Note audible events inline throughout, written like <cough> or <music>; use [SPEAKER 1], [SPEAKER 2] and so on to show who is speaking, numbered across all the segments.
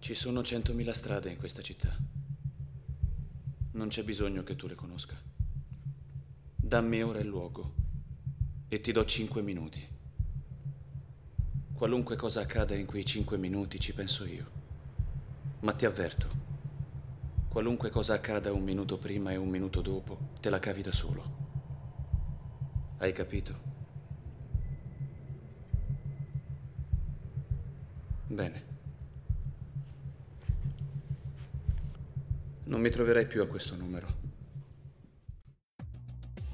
[SPEAKER 1] Ci sono centomila strade in questa città. Non c'è bisogno che tu le conosca. Dammi ora il luogo e ti do cinque minuti. Qualunque cosa accada in quei cinque minuti ci penso io. Ma ti avverto, qualunque cosa accada un minuto prima e un minuto dopo, te la cavi da solo. Hai capito? Bene. Non mi troverai più a questo numero.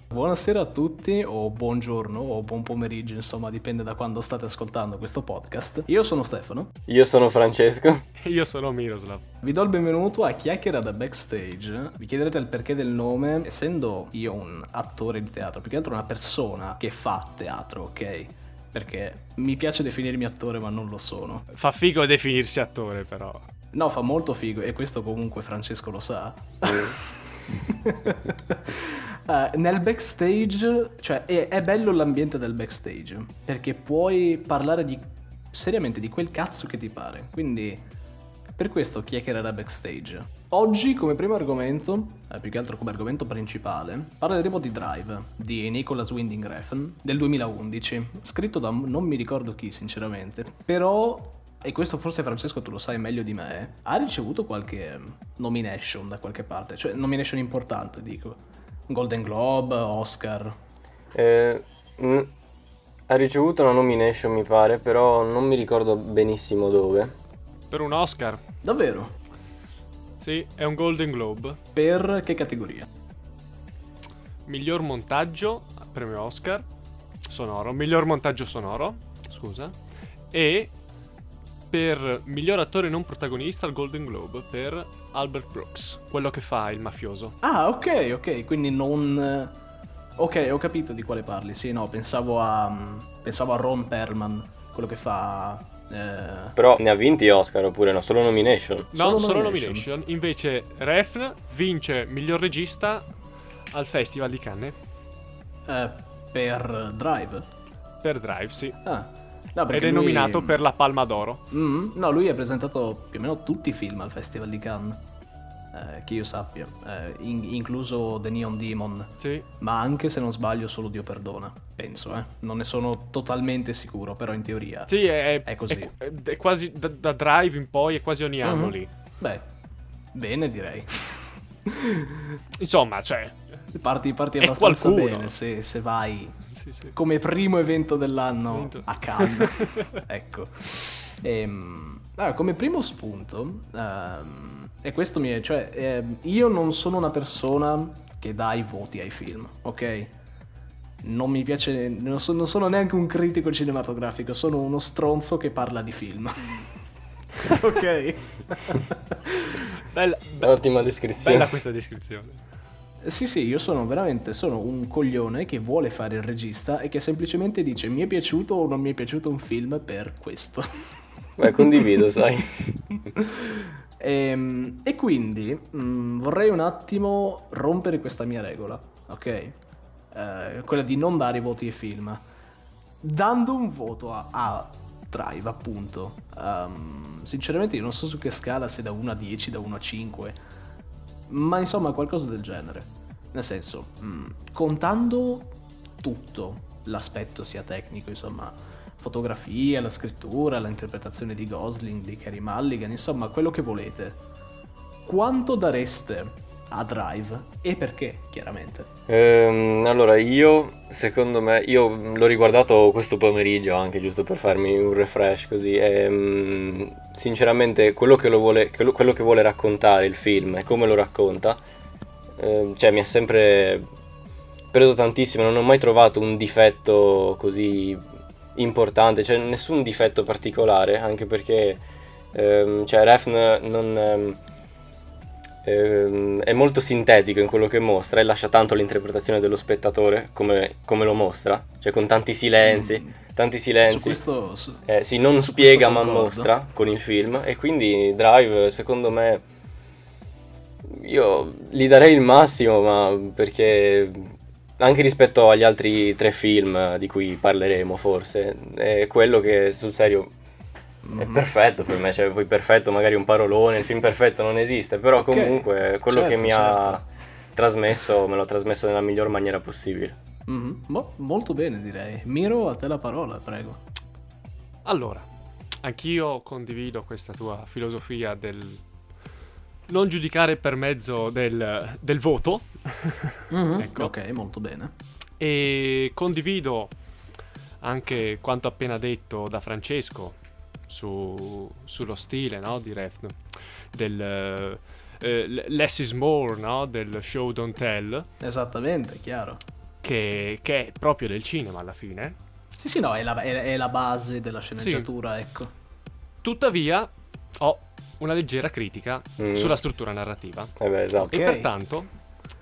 [SPEAKER 2] Buonasera a tutti, o buongiorno, o buon pomeriggio, insomma, dipende da quando state ascoltando questo podcast. Io sono Stefano.
[SPEAKER 3] Io sono Francesco. <laughs>
[SPEAKER 4] Io sono Miroslav.
[SPEAKER 2] Vi do il benvenuto a Chiacchiera da Backstage. Vi chiederete il perché del nome, essendo io un attore di teatro, più che altro una persona che fa teatro, ok? Perché mi piace definirmi attore, ma non lo sono.
[SPEAKER 4] Fa figo definirsi attore, però.
[SPEAKER 2] No, fa molto figo, e questo comunque Francesco lo sa. Uh, <laughs> nel backstage, cioè è, è, bello l'ambiente del backstage, perché puoi parlare di, seriamente di quel cazzo che ti pare. Quindi per questo chiacchiererà backstage. Oggi come primo argomento, eh, più che altro come argomento principale, parleremo di Drive, di Nicholas Winding Refn, del 2011, scritto da non mi ricordo chi sinceramente, però e questo forse Francesco tu lo sai meglio di me, ha ricevuto qualche nomination da qualche parte, cioè nomination importante dico. Golden Globe, Oscar.
[SPEAKER 3] Eh, mh, ha ricevuto una nomination mi pare, però non mi ricordo benissimo dove.
[SPEAKER 4] Per un Oscar.
[SPEAKER 2] Davvero?
[SPEAKER 4] Sì, è un Golden Globe.
[SPEAKER 2] Per che categoria?
[SPEAKER 4] Miglior montaggio, premio Oscar, sonoro, miglior montaggio sonoro, scusa, e per miglior attore non protagonista al Golden Globe per Albert Brooks, quello che fa il mafioso.
[SPEAKER 2] Ah, ok, ok, quindi non... Ok, ho capito di quale parli. Sì, no, pensavo a, pensavo a Ron Perlman, quello che fa...
[SPEAKER 3] Eh... Però ne ha vinti Oscar oppure no? Solo nomination?
[SPEAKER 4] No, solo, solo nomination. nomination. Invece Refn vince miglior regista al Festival di Cannes.
[SPEAKER 2] Eh, per Drive?
[SPEAKER 4] Per Drive, sì.
[SPEAKER 2] Ah,
[SPEAKER 4] No, Ed è lui... nominato per la Palma d'Oro.
[SPEAKER 2] Mm, no, lui ha presentato più o meno tutti i film al Festival di Cannes. Eh, che io sappia, eh, in- incluso The Neon Demon.
[SPEAKER 4] Sì.
[SPEAKER 2] Ma anche se non sbaglio, solo Dio perdona. Penso, eh. Non ne sono totalmente sicuro, però in teoria.
[SPEAKER 4] Sì, è, è così. È, è quasi da, da, Drive in poi, è quasi ogni anno mm-hmm. lì.
[SPEAKER 2] Beh, bene direi.
[SPEAKER 4] Insomma, cioè.
[SPEAKER 2] Parti, parti abbastanza bene se, se vai sì, sì. come primo evento dell'anno evento. a Cannes. <laughs> ecco. Ehm, allora, come primo spunto, um, e questo mi è, cioè, eh, io non sono una persona che dà i voti ai film, ok? Non mi piace, non, so, non sono neanche un critico cinematografico, sono uno stronzo che parla di film. <laughs> ok.
[SPEAKER 3] bella, be- Ottima descrizione.
[SPEAKER 4] Bella questa descrizione.
[SPEAKER 2] Sì, sì, io sono veramente sono un coglione che vuole fare il regista e che semplicemente dice mi è piaciuto o non mi è piaciuto un film per questo.
[SPEAKER 3] Beh, condivido, sai.
[SPEAKER 2] e, <laughs> ehm, e, quindi mh, mm, vorrei un attimo rompere questa mia regola, ok? Eh, quella di non dare voti ai film. Dando un voto a, a Drive, appunto. Um, sinceramente io non so su che scala, se da 1 a 10, da 1 a 5 ma insomma qualcosa del genere. Nel senso, mm, contando tutto l'aspetto sia tecnico, insomma, fotografia, la scrittura, l'interpretazione di Gosling, di Carrie Mulligan, insomma, quello che volete. Quanto dareste a Drive e perché, chiaramente.
[SPEAKER 3] Ehm, allora, io, secondo me, io l'ho riguardato questo pomeriggio anche giusto per farmi un refresh così. E, mm, sinceramente, quello che, vuole, quello che, vuole, raccontare il film e come lo racconta, eh, cioè mi ha sempre preso tantissimo. Non ho mai trovato un difetto così importante, cioè nessun difetto particolare, anche perché, ehm, cioè, Refn non. Ehm, è molto sintetico in quello che mostra e lascia tanto l'interpretazione dello spettatore come, come lo mostra, cioè con tanti silenzi, mm. tanti silenzi. Su
[SPEAKER 2] questo, su,
[SPEAKER 3] eh, sì, non spiega ma mostra con il film e quindi Drive secondo me io gli darei il massimo ma perché anche rispetto agli altri tre film di cui parleremo forse è quello che sul serio È perfetto per me, cioè poi perfetto magari un parolone, il film perfetto non esiste, però
[SPEAKER 2] Ok,
[SPEAKER 3] comunque quello che
[SPEAKER 2] certo,
[SPEAKER 3] mi ha
[SPEAKER 2] certo.
[SPEAKER 3] trasmesso me l'ha trasmesso nella miglior maniera possibile.
[SPEAKER 2] Mhm. Mo- molto bene direi. Miro, a te la parola, prego.
[SPEAKER 4] Allora, anch'io condivido questa tua filosofia del non giudicare per mezzo del, del voto
[SPEAKER 2] Mhm. <laughs>
[SPEAKER 4] Ecco.
[SPEAKER 2] Ok, molto bene.
[SPEAKER 4] e condivido anche quanto appena detto da Francesco su- sullo stile no, di Refn, del eh, less is more, no, del show don't tell,
[SPEAKER 2] Esattamente, chiaro.
[SPEAKER 4] che, che è proprio del cinema alla fine.
[SPEAKER 2] Sì, sì, no, è la, è- è la base della sceneggiatura, ecco.
[SPEAKER 4] Tuttavia ho una leggera critica
[SPEAKER 3] Mm.
[SPEAKER 4] sulla struttura narrativa.
[SPEAKER 3] Eh beh, esatto.
[SPEAKER 4] E
[SPEAKER 2] Ok.
[SPEAKER 4] pertanto,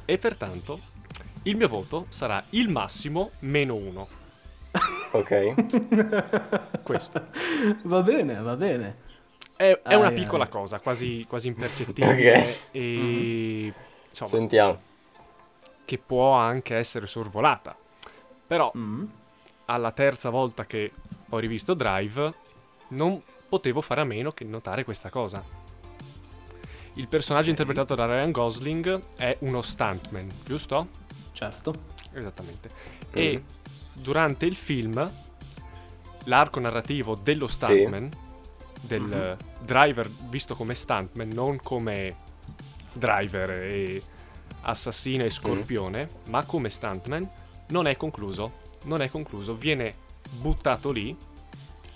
[SPEAKER 4] e pertanto il mio voto sarà il massimo meno uno.
[SPEAKER 3] Ok. <laughs>
[SPEAKER 4] Questo.
[SPEAKER 2] va bene, va bene.
[SPEAKER 4] È, è una
[SPEAKER 2] Ai,
[SPEAKER 4] piccola cosa, quasi, quasi impercettibile
[SPEAKER 3] Ok.
[SPEAKER 4] e insomma,
[SPEAKER 3] Sentiamo.
[SPEAKER 4] che può anche essere sorvolata. Però
[SPEAKER 2] Mm.
[SPEAKER 4] alla terza volta che ho rivisto Drive non potevo fare a meno che notare questa cosa. Il personaggio interpretato da Ryan Gosling è uno stuntman, giusto?
[SPEAKER 2] Certo.
[SPEAKER 4] Esattamente. E durante il film l'arco narrativo dello stuntman, del
[SPEAKER 2] Mhm.
[SPEAKER 4] driver visto come stuntman, non come driver e assassino e scorpione, ma come stuntman, non è concluso. Non è concluso, viene buttato lì.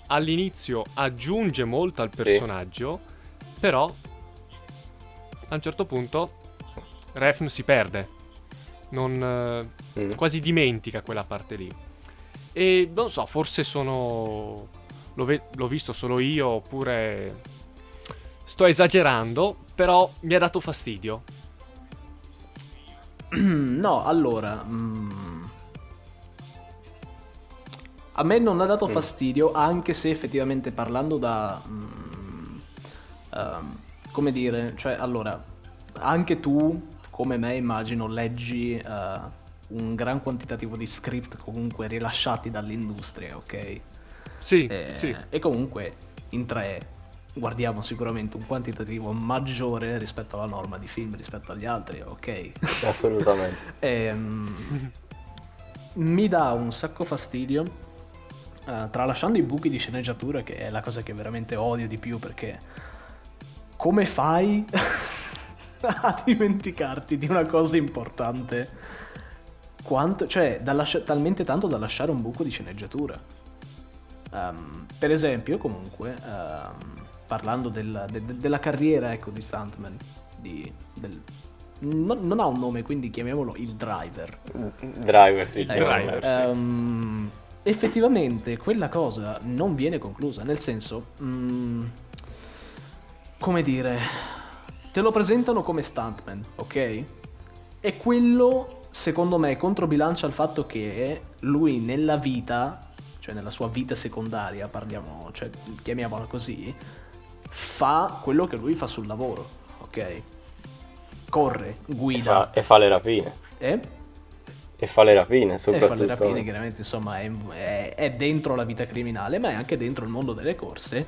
[SPEAKER 4] All'inizio aggiunge molto al personaggio, però a un certo punto Refn si perde. Non,
[SPEAKER 3] Mm.
[SPEAKER 4] quasi dimentica quella parte lì. E non so, forse sono. L'ho, ve- l'ho visto solo io, oppure. Sto esagerando, però mi ha dato fastidio. <clears throat>
[SPEAKER 2] no, allora... mm, A me non ha dato
[SPEAKER 3] Mm.
[SPEAKER 2] fastidio, anche se effettivamente parlando da... mm, ehm, come dire, cioè, allora, anche tu, come me, immagino, leggi eh, un gran quantitativo di script comunque rilasciati dall'industria, ok?
[SPEAKER 4] Sì,
[SPEAKER 2] Eh,
[SPEAKER 4] sì.
[SPEAKER 2] E comunque in tre guardiamo sicuramente un quantitativo maggiore rispetto alla norma di film rispetto agli altri, ok? <laughs>
[SPEAKER 3] Assolutamente.
[SPEAKER 2] Ehm, mi dà un sacco fastidio, eh, tralasciando i buchi di sceneggiatura, che è la cosa che veramente odio di più perché come fai <laughs> a dimenticarti di una cosa importante? Quanto, cioè, da lascia- talmente tanto da lasciare un buco di sceneggiatura. Ehm, per esempio, comunque, ehm, parlando del- de- de- della carriera ecco, di Stuntman, di- del- non, non ha un nome, quindi chiamiamolo il driver.
[SPEAKER 3] Driver, sì.
[SPEAKER 4] Il
[SPEAKER 2] Ecco,
[SPEAKER 4] driver, sì.
[SPEAKER 2] ehm, effettivamente quella cosa non viene conclusa, nel senso, mm, come dire, te lo presentano come stuntman, ok? E quello, secondo me, controbilancia il fatto che lui nella vita, cioè nella sua vita secondaria, parliamo, cioè chiamiamola così, fa quello che lui fa sul lavoro, ok? Corre,
[SPEAKER 3] E
[SPEAKER 2] guida,
[SPEAKER 3] fa, e fa le rapine.
[SPEAKER 2] eh?
[SPEAKER 3] E fa le rapine,
[SPEAKER 2] E fa
[SPEAKER 3] soprattutto.
[SPEAKER 2] le rapine, chiaramente, insomma, è, è- è dentro la vita criminale, ma è anche dentro il mondo delle corse.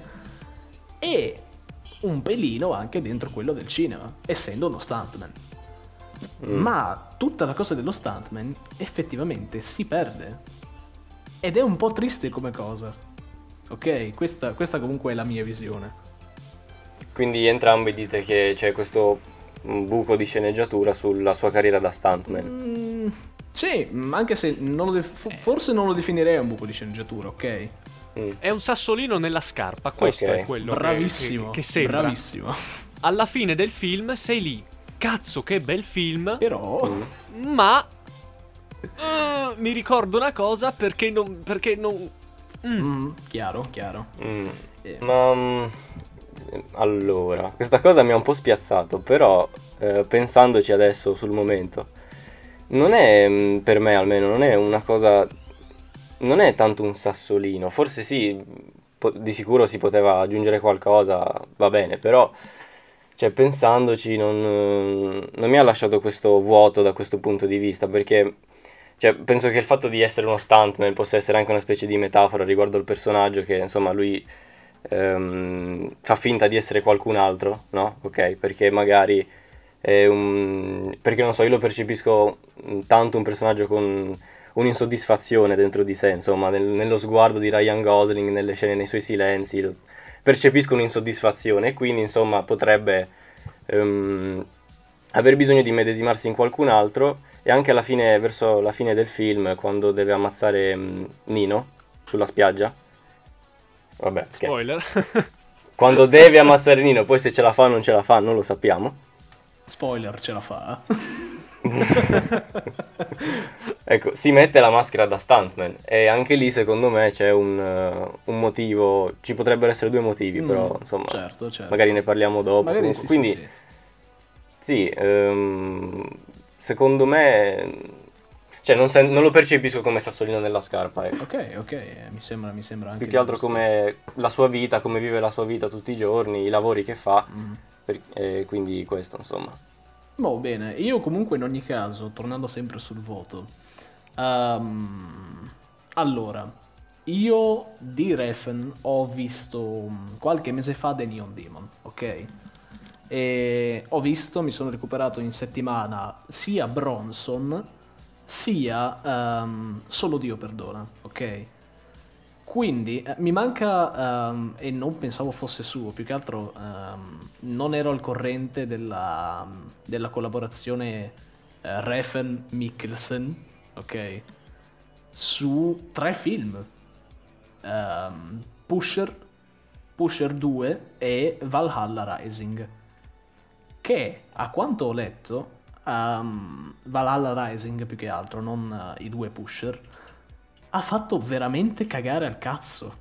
[SPEAKER 2] E un pelino anche dentro quello del cinema, essendo uno stuntman.
[SPEAKER 3] Mm.
[SPEAKER 2] Ma tutta la cosa dello stuntman effettivamente si perde. Ed è un po' triste come cosa. Ok, questa, questa comunque è la mia visione.
[SPEAKER 3] Quindi entrambi dite che c'è questo buco di sceneggiatura sulla sua carriera da stuntman.
[SPEAKER 2] Mm, sì, anche se non lo def- fo- forse non lo definirei un buco di sceneggiatura, ok?
[SPEAKER 3] Mm.
[SPEAKER 4] È un sassolino nella scarpa, questo
[SPEAKER 3] Ok.
[SPEAKER 4] è quello che-
[SPEAKER 2] Bravissimo.
[SPEAKER 4] che, che sembra.
[SPEAKER 2] Bravissimo.
[SPEAKER 4] Alla fine del film sei lì. Cazzo, che bel film.
[SPEAKER 2] Però...
[SPEAKER 4] Ma eh, mi ricordo una cosa perché non. Perché non. Mm.
[SPEAKER 2] Mm, chiaro, chiaro.
[SPEAKER 3] Mm.
[SPEAKER 2] Eh,
[SPEAKER 3] Ma mm, allora, questa cosa mi ha un po' spiazzato, però eh, pensandoci adesso sul momento, non è mm, per me almeno, non è una cosa, non è tanto un sassolino, forse sì, po- di sicuro si poteva aggiungere qualcosa, va bene, però cioè, pensandoci non, non mi ha lasciato questo vuoto da questo punto di vista, perché cioè, penso che il fatto di essere uno stuntman possa essere anche una specie di metafora riguardo il personaggio che insomma lui ehm, fa finta di essere qualcun altro, no? Ok, perché magari è un... perché non so, io lo percepisco tanto un personaggio con un'insoddisfazione dentro di sé, insomma, nel- nello sguardo di Ryan Gosling, nelle scene, nei suoi silenzi, lo- percepisco un'insoddisfazione e quindi, insomma, potrebbe ehm, aver bisogno di medesimarsi in qualcun altro e anche alla fine, verso la fine del film, quando deve ammazzare mm, Nino sulla spiaggia. Vabbè, che-
[SPEAKER 4] Spoiler. <laughs>
[SPEAKER 3] quando deve ammazzare Nino, poi se ce la fa o non ce la fa, non lo sappiamo.
[SPEAKER 2] Spoiler, ce la fa. <laughs>
[SPEAKER 3] Ecco, si mette la maschera da stuntman e anche lì secondo me c'è un, eh, un motivo, ci potrebbero essere due motivi, però
[SPEAKER 2] Mm,
[SPEAKER 3] insomma,
[SPEAKER 2] certo, certo.
[SPEAKER 3] magari ne parliamo dopo.
[SPEAKER 2] Sì,
[SPEAKER 3] Quindi
[SPEAKER 2] sì, sì.
[SPEAKER 3] sì, ehm, secondo me, cioè non, sen- non lo percepisco come sassolino nella scarpa, ecco.
[SPEAKER 2] Ok, ok, eh, mi sembra, mi sembra anche
[SPEAKER 3] Più che altro come la sua vita, come vive la sua vita tutti i giorni, i lavori che fa,
[SPEAKER 2] Mm.
[SPEAKER 3] per- e quindi questo insomma.
[SPEAKER 2] Boh, bene, io comunque in ogni caso, tornando sempre sul voto, ehm, allora, io di Refn ho visto mm, qualche mese fa The Neon Demon, ok? E ho visto, mi sono recuperato in settimana sia Bronson sia ehm, Solo Dio perdona, ok? Quindi eh, mi manca, ehm, e non pensavo fosse suo, più che altro ehm, non ero al corrente della, della collaborazione eh, Refn-Mikkelsen, ok? Su tre film. Ehm, Pusher, Pusher 2 e Valhalla Rising. Che, a quanto ho letto, Valhalla Rising più che altro, non eh, i due Pusher, ha fatto veramente cagare al cazzo.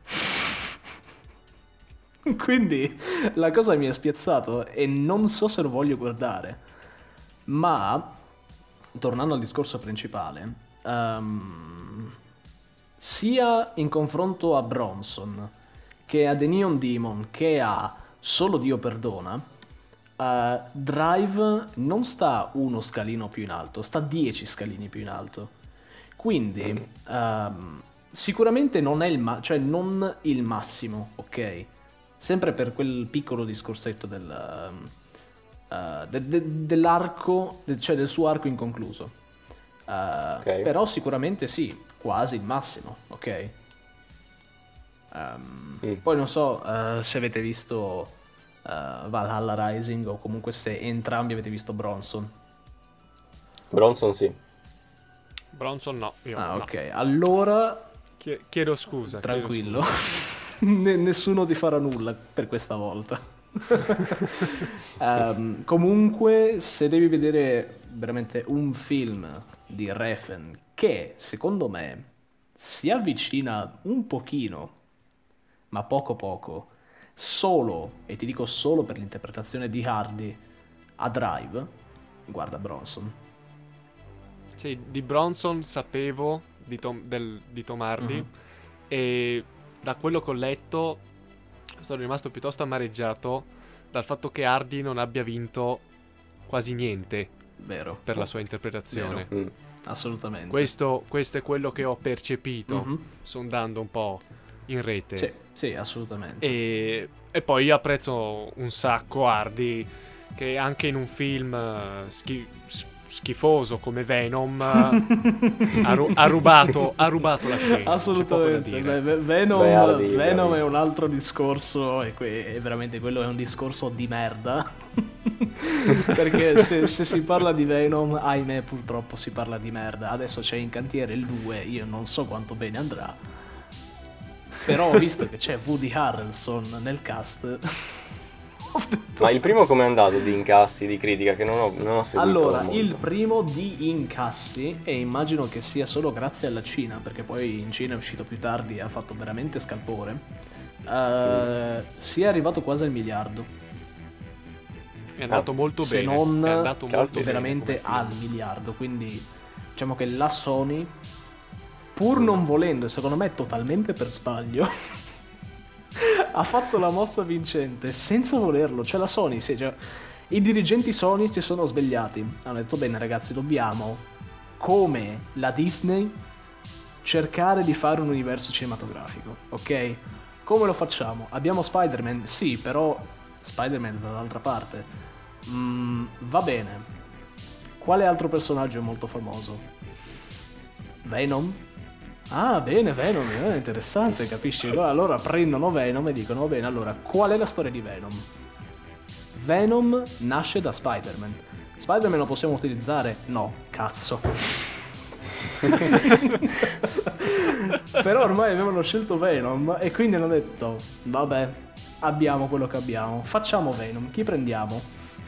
[SPEAKER 2] <laughs> Quindi la cosa mi ha spiazzato e non so se lo voglio guardare. Ma, tornando al discorso principale, ehm, sia in confronto a Bronson che a The Neon Demon che a Solo Dio perdona, eh, Drive non sta uno scalino più in alto, sta 10 scalini più in alto. Quindi, ehm, sicuramente non è il, ma- cioè non il massimo, ok? Sempre per quel piccolo discorsetto del, eh, de- de- dell'arco, de- cioè del suo arco inconcluso. Eh,
[SPEAKER 3] Ok.
[SPEAKER 2] Però sicuramente sì, quasi il massimo, ok? Ehm,
[SPEAKER 3] Mm.
[SPEAKER 2] Poi non so eh, se avete visto Valhalla Rising o comunque se entrambi avete visto Bronson.
[SPEAKER 3] Bronson sì.
[SPEAKER 4] Bronson no, io
[SPEAKER 2] Ah,
[SPEAKER 4] no.
[SPEAKER 2] ok. Allora,
[SPEAKER 4] Chie- Chiedo scusa. chiedo
[SPEAKER 2] tranquillo.
[SPEAKER 4] scusa. <laughs>
[SPEAKER 2] Ne- nessuno ti farà nulla per questa volta. <laughs> Ehm, comunque, se devi vedere veramente un film di Refn che secondo me si avvicina un pochino, ma poco poco, solo, e ti dico solo per l'interpretazione di Hardy a Drive, guarda Bronson.
[SPEAKER 4] Sì, di Bronson sapevo di Tom, del- di Tom Hardy
[SPEAKER 2] Mhm.
[SPEAKER 4] e da quello che ho letto sono rimasto piuttosto amareggiato dal fatto che Hardy non abbia vinto quasi niente
[SPEAKER 2] Vero,
[SPEAKER 4] per la sua interpretazione.
[SPEAKER 3] Mm.
[SPEAKER 2] assolutamente.
[SPEAKER 4] Questo, questo è quello che ho percepito
[SPEAKER 2] Mhm.
[SPEAKER 4] sondando un po' in rete.
[SPEAKER 2] Sì, sì, assolutamente.
[SPEAKER 4] E, e poi io apprezzo un sacco Hardy che anche in un film eh, schi- schifoso come Venom <laughs> ha, ru- ha rubato, ha rubato la scena.
[SPEAKER 2] Assolutamente. Beh, Venom,
[SPEAKER 3] Beh,
[SPEAKER 2] Venom è un altro discorso e, que- e veramente quello è un discorso di merda. <laughs> Perché se, se si parla di Venom, ahimè, purtroppo si parla di merda. Adesso c'è in cantiere il 2, io non so quanto bene andrà. Però ho visto che c'è Woody Harrelson nel cast.
[SPEAKER 3] Ma il primo com'è andato di incassi, di critica, che non ho, non ho seguito
[SPEAKER 2] Allora,
[SPEAKER 3] molto.
[SPEAKER 2] il primo di incassi, e immagino che sia solo grazie alla Cina, perché poi in Cina è uscito più tardi e ha fatto veramente scalpore, eh, si è arrivato quasi al miliardo.
[SPEAKER 4] È andato molto
[SPEAKER 2] se
[SPEAKER 4] bene.
[SPEAKER 2] non
[SPEAKER 4] è andato molto
[SPEAKER 2] veramente al miliardo. Quindi diciamo che la Sony, pur non volendo, e secondo me totalmente per sbaglio, <laughs> ha fatto la mossa vincente senza volerlo. Cioè la Sony, sì, cioè, i dirigenti Sony si sono svegliati. Hanno detto bene ragazzi, dobbiamo, come la Disney, cercare di fare un universo cinematografico, ok? come lo facciamo? Abbiamo Spider-Man? Sì, però Spider-Man dall'altra parte. Mm, va bene. Quale altro personaggio è molto famoso? Venom? Ah, bene, Venom, è interessante, capisci? Allora, allora prendono Venom e dicono, va bene, allora, qual è la storia di Venom? Venom nasce da Spider-Man. Spider-Man lo possiamo utilizzare? No, cazzo. <laughs> Però ormai avevano scelto Venom e quindi hanno detto, vabbè, abbiamo quello che abbiamo, facciamo Venom, chi prendiamo?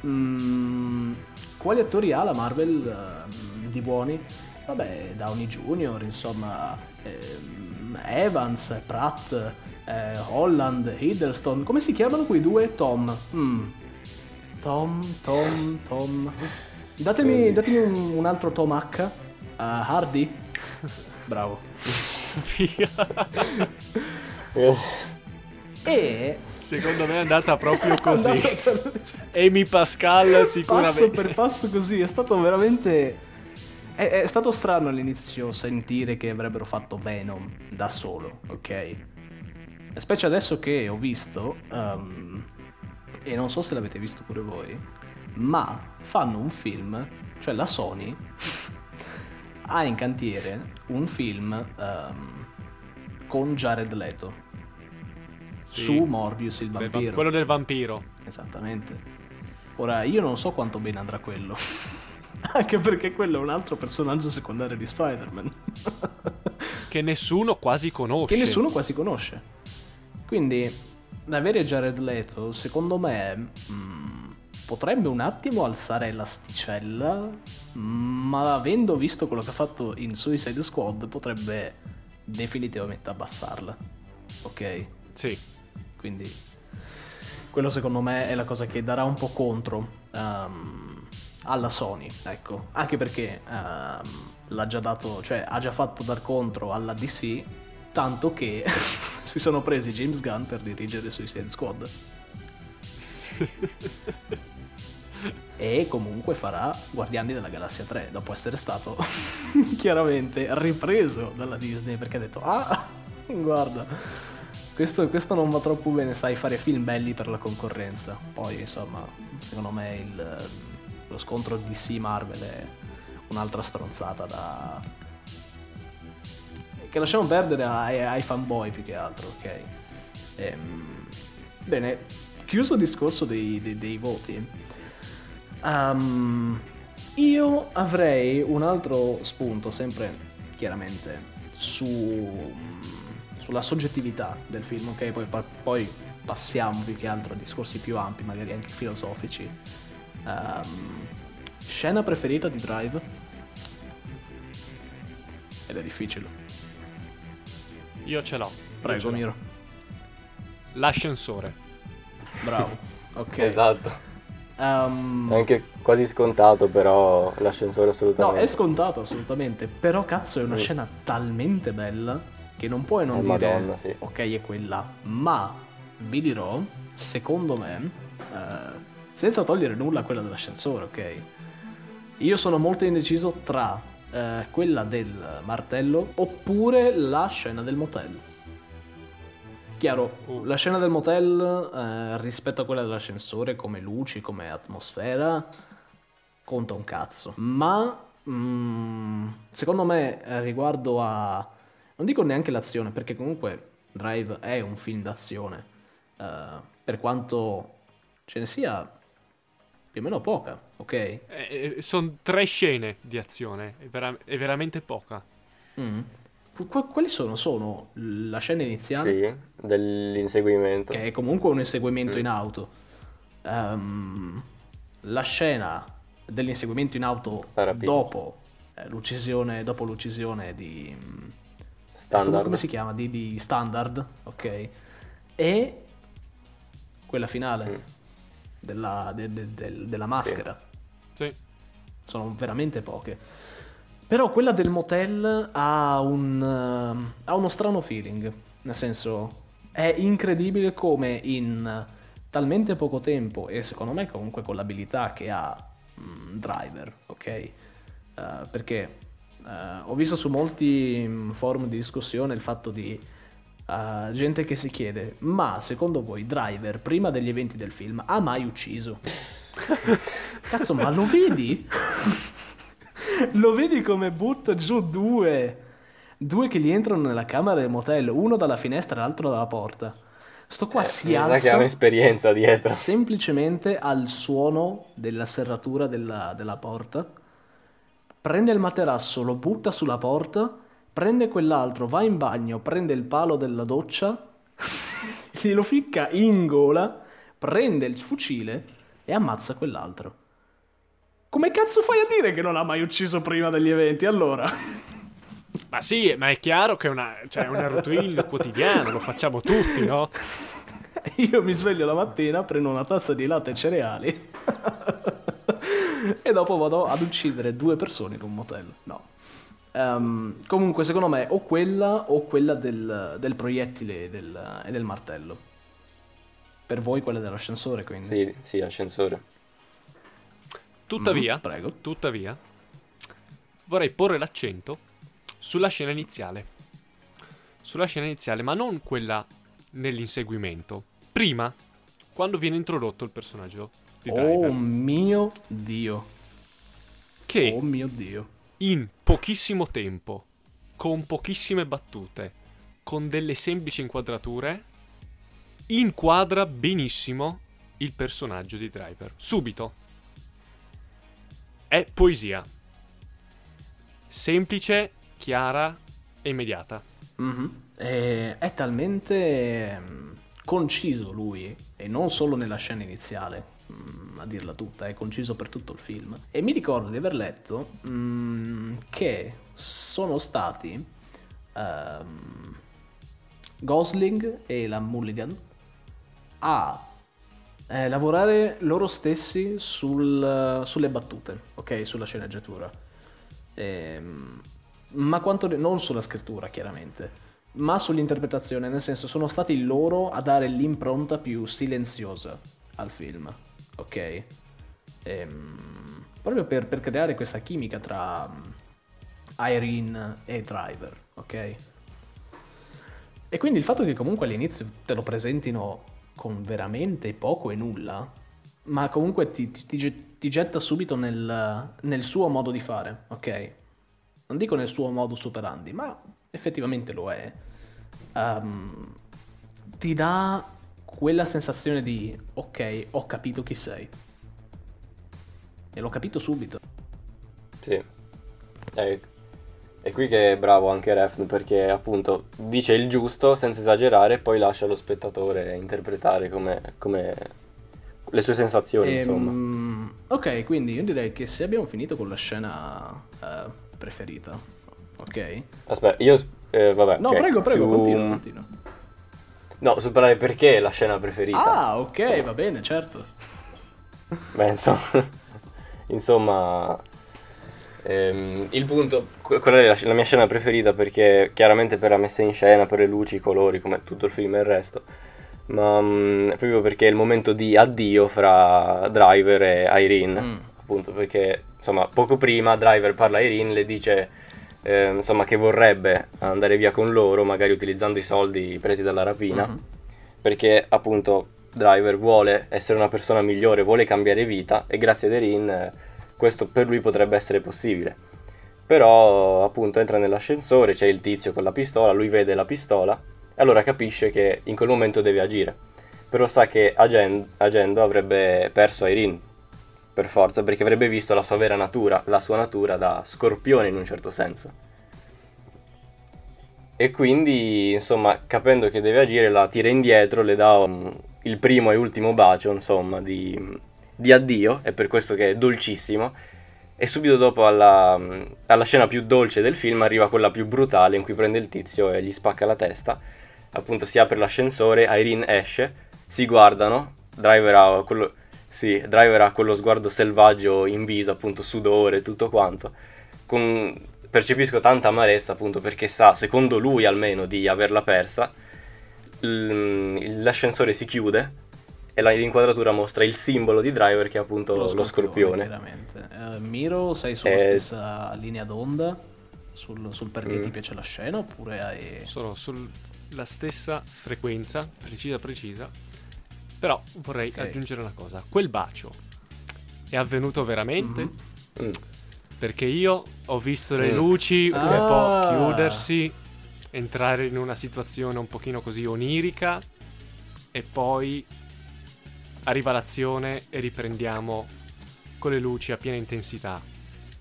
[SPEAKER 2] Mm, quali attori ha la Marvel uh, di buoni? Vabbè, Downey Jr., insomma, ehm, Evans, Pratt, eh, Holland, Hiddleston, come si chiamano quei due? Tom. Mm. Tom, Tom, Tom. Datemi, datemi un, un, altro Tom H. Uh, Hardy. Bravo. e
[SPEAKER 4] secondo me è andata proprio <laughs> così. Per... Amy Pascal sicuramente.
[SPEAKER 2] Passo per passo così, è stato veramente è, è, stato strano all'inizio sentire che avrebbero fatto Venom da solo, ok? Specie adesso che ho visto um, e non so se l'avete visto pure voi, ma fanno un film, cioè la Sony <laughs> ha in cantiere un film um, con Jared Leto sì. su Morbius il vampiro.
[SPEAKER 4] Va- quello del vampiro.
[SPEAKER 2] Esattamente. Ora, io non so quanto bene andrà quello. <laughs> Anche perché quello è un altro personaggio secondario di Spider-Man. <laughs>
[SPEAKER 4] che nessuno quasi conosce.
[SPEAKER 2] Che nessuno quasi conosce. Quindi avere Jared Leto, secondo me, mh, mm, potrebbe un attimo alzare l'asticella, ma avendo visto quello che ha fatto in Suicide Squad, potrebbe definitivamente abbassarla. Ok?
[SPEAKER 4] Sì.
[SPEAKER 2] Quindi, quello secondo me è la cosa che darà un po' contro um, alla Sony, ecco. Anche perché um, l'ha già dato, cioè ha già fatto dar contro alla DC tanto che <laughs> si sono presi James Gunn per dirigere Suicide Squad. e comunque farà Guardiani della Galassia 3 dopo essere stato <laughs> chiaramente ripreso dalla Disney perché ha detto ah <laughs> guarda questo, questo, non va troppo bene sai fare film belli per la concorrenza poi insomma secondo me il, lo scontro DC Marvel è un'altra stronzata da, che lasciamo perdere ai, ai fanboy più che altro, ok? Ehm, bene, chiuso il discorso dei, dei, dei voti, um, io avrei un altro spunto, sempre chiaramente, su, sulla soggettività del film, ok? Poi, poi, passiamo più che altro a discorsi più ampi, magari anche filosofici. Um, scena preferita di Drive? Ed è difficile.
[SPEAKER 4] Io ce l'ho.
[SPEAKER 2] Prego,
[SPEAKER 4] ce l'ho.
[SPEAKER 2] Miro.
[SPEAKER 4] L'ascensore.
[SPEAKER 2] Bravo. <laughs> Ok.
[SPEAKER 3] esatto.
[SPEAKER 2] Um...
[SPEAKER 3] È anche quasi scontato, però l'ascensore assolutamente.
[SPEAKER 2] No, è scontato assolutamente. Però cazzo è una mm. scena talmente bella che non puoi non
[SPEAKER 3] oh,
[SPEAKER 2] dire
[SPEAKER 3] Madonna, sì.
[SPEAKER 2] ok è quella. Ma vi dirò, secondo me, uh, senza togliere nulla a quella dell'ascensore, ok? Io sono molto indeciso tra eh, quella del martello oppure la scena del motel. Chiaro, uh. la scena del motel eh, rispetto a quella dell'ascensore come luci, come atmosfera, conta un cazzo. Ma mm, secondo me eh, riguardo a... non dico neanche l'azione, perché comunque Drive è un film d'azione. Eh, per quanto ce ne sia più o meno poca, ok? Eh,
[SPEAKER 4] eh, sono tre scene di azione, è, vera- è veramente poca.
[SPEAKER 2] Mm. Qu- quali sono? Sono la scena iniziale?
[SPEAKER 3] Sì, dell'inseguimento.
[SPEAKER 2] Che è comunque un inseguimento mm. in auto. Um, la scena dell'inseguimento in auto dopo, eh, l'uccisione, dopo l'uccisione di...
[SPEAKER 3] Mm, standard.
[SPEAKER 2] Come si chiama? Di, di standard, ok? E quella finale. Mm della, de, de, de, della maschera.
[SPEAKER 4] Sì. sì.
[SPEAKER 2] Sono veramente poche. Però quella del motel ha, un, uh, ha uno strano feeling. Nel senso, è incredibile come in talmente poco tempo, e secondo me comunque con l'abilità che ha um, Driver, ok? Uh, perché uh, ho visto su molti mm, forum di discussione il fatto di Uh, gente che si chiede, ma secondo voi Driver, prima degli eventi del film, ha mai ucciso? <laughs> Cazzo, ma lo vedi? lo vedi come butta giù due? Due che gli entrano nella camera del motel, uno dalla finestra e l'altro dalla porta. Sto qua
[SPEAKER 3] Eh,
[SPEAKER 2] si alza
[SPEAKER 3] che ha un'esperienza dietro.
[SPEAKER 2] semplicemente al suono della serratura della, della porta. Prende il materasso, lo butta sulla porta, prende quell'altro, va in bagno, prende il palo della doccia, <laughs> glielo ficca in gola, prende il fucile e ammazza quell'altro. Come cazzo fai a dire che non ha mai ucciso prima degli eventi, allora?
[SPEAKER 4] Ma sì, ma è chiaro che è una, cioè, è una routine <laughs> quotidiana, lo facciamo tutti, no? <laughs>
[SPEAKER 2] Io mi sveglio la mattina, prendo una tazza di latte e cereali e dopo vado ad uccidere due persone in un motel. No. Ehm, comunque, secondo me, o quella o quella del, del proiettile e del, e del martello. Per voi quella dell'ascensore, quindi.
[SPEAKER 3] Sì, sì, ascensore.
[SPEAKER 4] Tuttavia,
[SPEAKER 2] Mhm, prego.
[SPEAKER 4] tuttavia, vorrei porre l'accento sulla scena iniziale. Sulla scena iniziale, ma non quella nell'inseguimento. Prima, quando viene introdotto il personaggio di
[SPEAKER 2] Oh
[SPEAKER 4] Driver,
[SPEAKER 2] mio dio.
[SPEAKER 4] che
[SPEAKER 2] Oh mio dio.
[SPEAKER 4] In pochissimo tempo, con pochissime battute, con delle semplici inquadrature, inquadra benissimo il personaggio di Driver. Subito. È poesia. Semplice, chiara e immediata.
[SPEAKER 2] Mhm. E- è talmente mm, conciso lui, e non solo nella scena iniziale, a dirla tutta, è conciso per tutto il film. E mi ricordo di aver letto mm, che sono stati ehm, Gosling e la Mulligan a eh, lavorare loro stessi sul- sulle battute, ok? Sulla sceneggiatura. Ehm, ma quanto non sulla scrittura, chiaramente, ma sull'interpretazione, nel senso sono stati loro a dare l'impronta più silenziosa al film, ok? Ehm, proprio per, per creare questa chimica tra mm, Irene e Driver, ok? E quindi il fatto che comunque all'inizio te lo presentino con veramente poco e nulla, ma comunque ti, ti- ti ge- ti getta subito nel, nel suo modo di fare, ok? Non dico nel suo modus operandi, ma effettivamente lo è. Ehm, ti dà quella sensazione di ok, ho capito chi sei. E l'ho capito subito.
[SPEAKER 3] Sì. È, è qui che è bravo anche Refn perché appunto dice il giusto senza esagerare e poi lascia lo spettatore interpretare come, come le sue sensazioni, insomma.
[SPEAKER 2] Ehm, ok, quindi io direi che se abbiamo finito con la scena eh, preferita, ok?
[SPEAKER 3] Aspetta, io... eh, vabbè,
[SPEAKER 2] No,
[SPEAKER 3] ok,
[SPEAKER 2] prego, prego,
[SPEAKER 3] su-
[SPEAKER 2] continua, continua.
[SPEAKER 3] No, su parlare perché è la scena preferita.
[SPEAKER 2] Ah, ok,
[SPEAKER 3] Insomma.
[SPEAKER 2] va bene, certo.
[SPEAKER 3] Beh, insomma, <laughs> insomma ehm, il punto, que- quella è la, la mia scena preferita perché chiaramente per la messa in scena, per le luci, i colori, come tutto il film e il resto, ma mm, proprio perché è il momento di addio fra Driver e Irene,
[SPEAKER 2] Mm.
[SPEAKER 3] appunto perché insomma poco prima Driver parla a Irene, le dice eh, insomma che vorrebbe andare via con loro, magari utilizzando i soldi presi dalla rapina
[SPEAKER 2] Mhm.
[SPEAKER 3] perché appunto Driver vuole essere una persona migliore, vuole cambiare vita e grazie ad Erin eh, questo per lui potrebbe essere possibile. Però appunto entra nell'ascensore, c'è il tizio con la pistola, lui vede la pistola e allora capisce che in quel momento deve agire. Però sa che agen- agendo avrebbe perso Irene per forza perché avrebbe visto la sua vera natura, la sua natura da scorpione in un certo senso. E quindi, insomma, capendo che deve agire, la tira indietro, le dà um, il primo e ultimo bacio, insomma, di, di addio, è per questo che è dolcissimo. E subito dopo alla, um, alla scena più dolce del film arriva quella più brutale in cui prende il tizio e gli spacca la testa. Appunto si apre l'ascensore, Irene esce, si guardano, Driver ha quello, sì, Driver ha quello sguardo selvaggio in viso, appunto sudore, tutto quanto. Con- percepisco tanta amarezza appunto perché sa, secondo lui almeno, di averla persa. L- l'ascensore si chiude e la- l'inquadratura mostra il simbolo di Driver che è appunto lo, scorpione.
[SPEAKER 2] Chiaramente. Eh, Miro, sei sulla
[SPEAKER 3] Eh,
[SPEAKER 2] stessa linea d'onda sul, sul perché
[SPEAKER 3] Mm.
[SPEAKER 2] ti piace la scena oppure hai...
[SPEAKER 4] Sono sulla stessa frequenza, precisa precisa. Però vorrei
[SPEAKER 2] Ok.
[SPEAKER 4] aggiungere una cosa. Quel bacio è avvenuto veramente?
[SPEAKER 2] Mhm.
[SPEAKER 3] Mm.
[SPEAKER 4] Perché io ho visto le
[SPEAKER 3] Mm.
[SPEAKER 4] luci un
[SPEAKER 2] Ah.
[SPEAKER 4] po' chiudersi, entrare in una situazione un pochino così onirica e poi arriva l'azione e riprendiamo con le luci a piena intensità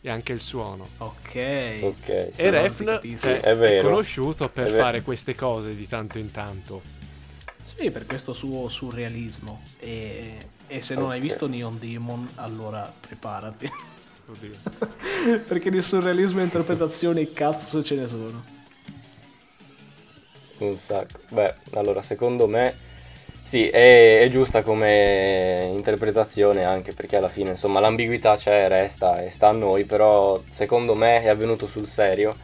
[SPEAKER 4] e anche il suono.
[SPEAKER 2] Ok.
[SPEAKER 3] Ok, sì.
[SPEAKER 4] e Refn cioè,
[SPEAKER 3] Sì, è vero.
[SPEAKER 4] conosciuto per
[SPEAKER 3] È
[SPEAKER 4] fare queste cose di tanto in tanto.
[SPEAKER 2] Sì, per questo suo surrealismo. E, e se non hai
[SPEAKER 3] Ok.
[SPEAKER 2] visto Neon Demon, allora preparati.
[SPEAKER 4] Oddio. <laughs>
[SPEAKER 2] Perché di surrealismo e interpretazioni cazzo ce ne sono.
[SPEAKER 3] Un sacco. Beh, allora, secondo me, sì, è, è giusta come interpretazione anche perché alla fine, insomma, l'ambiguità c'è, resta e sta a noi, però secondo me è avvenuto sul serio.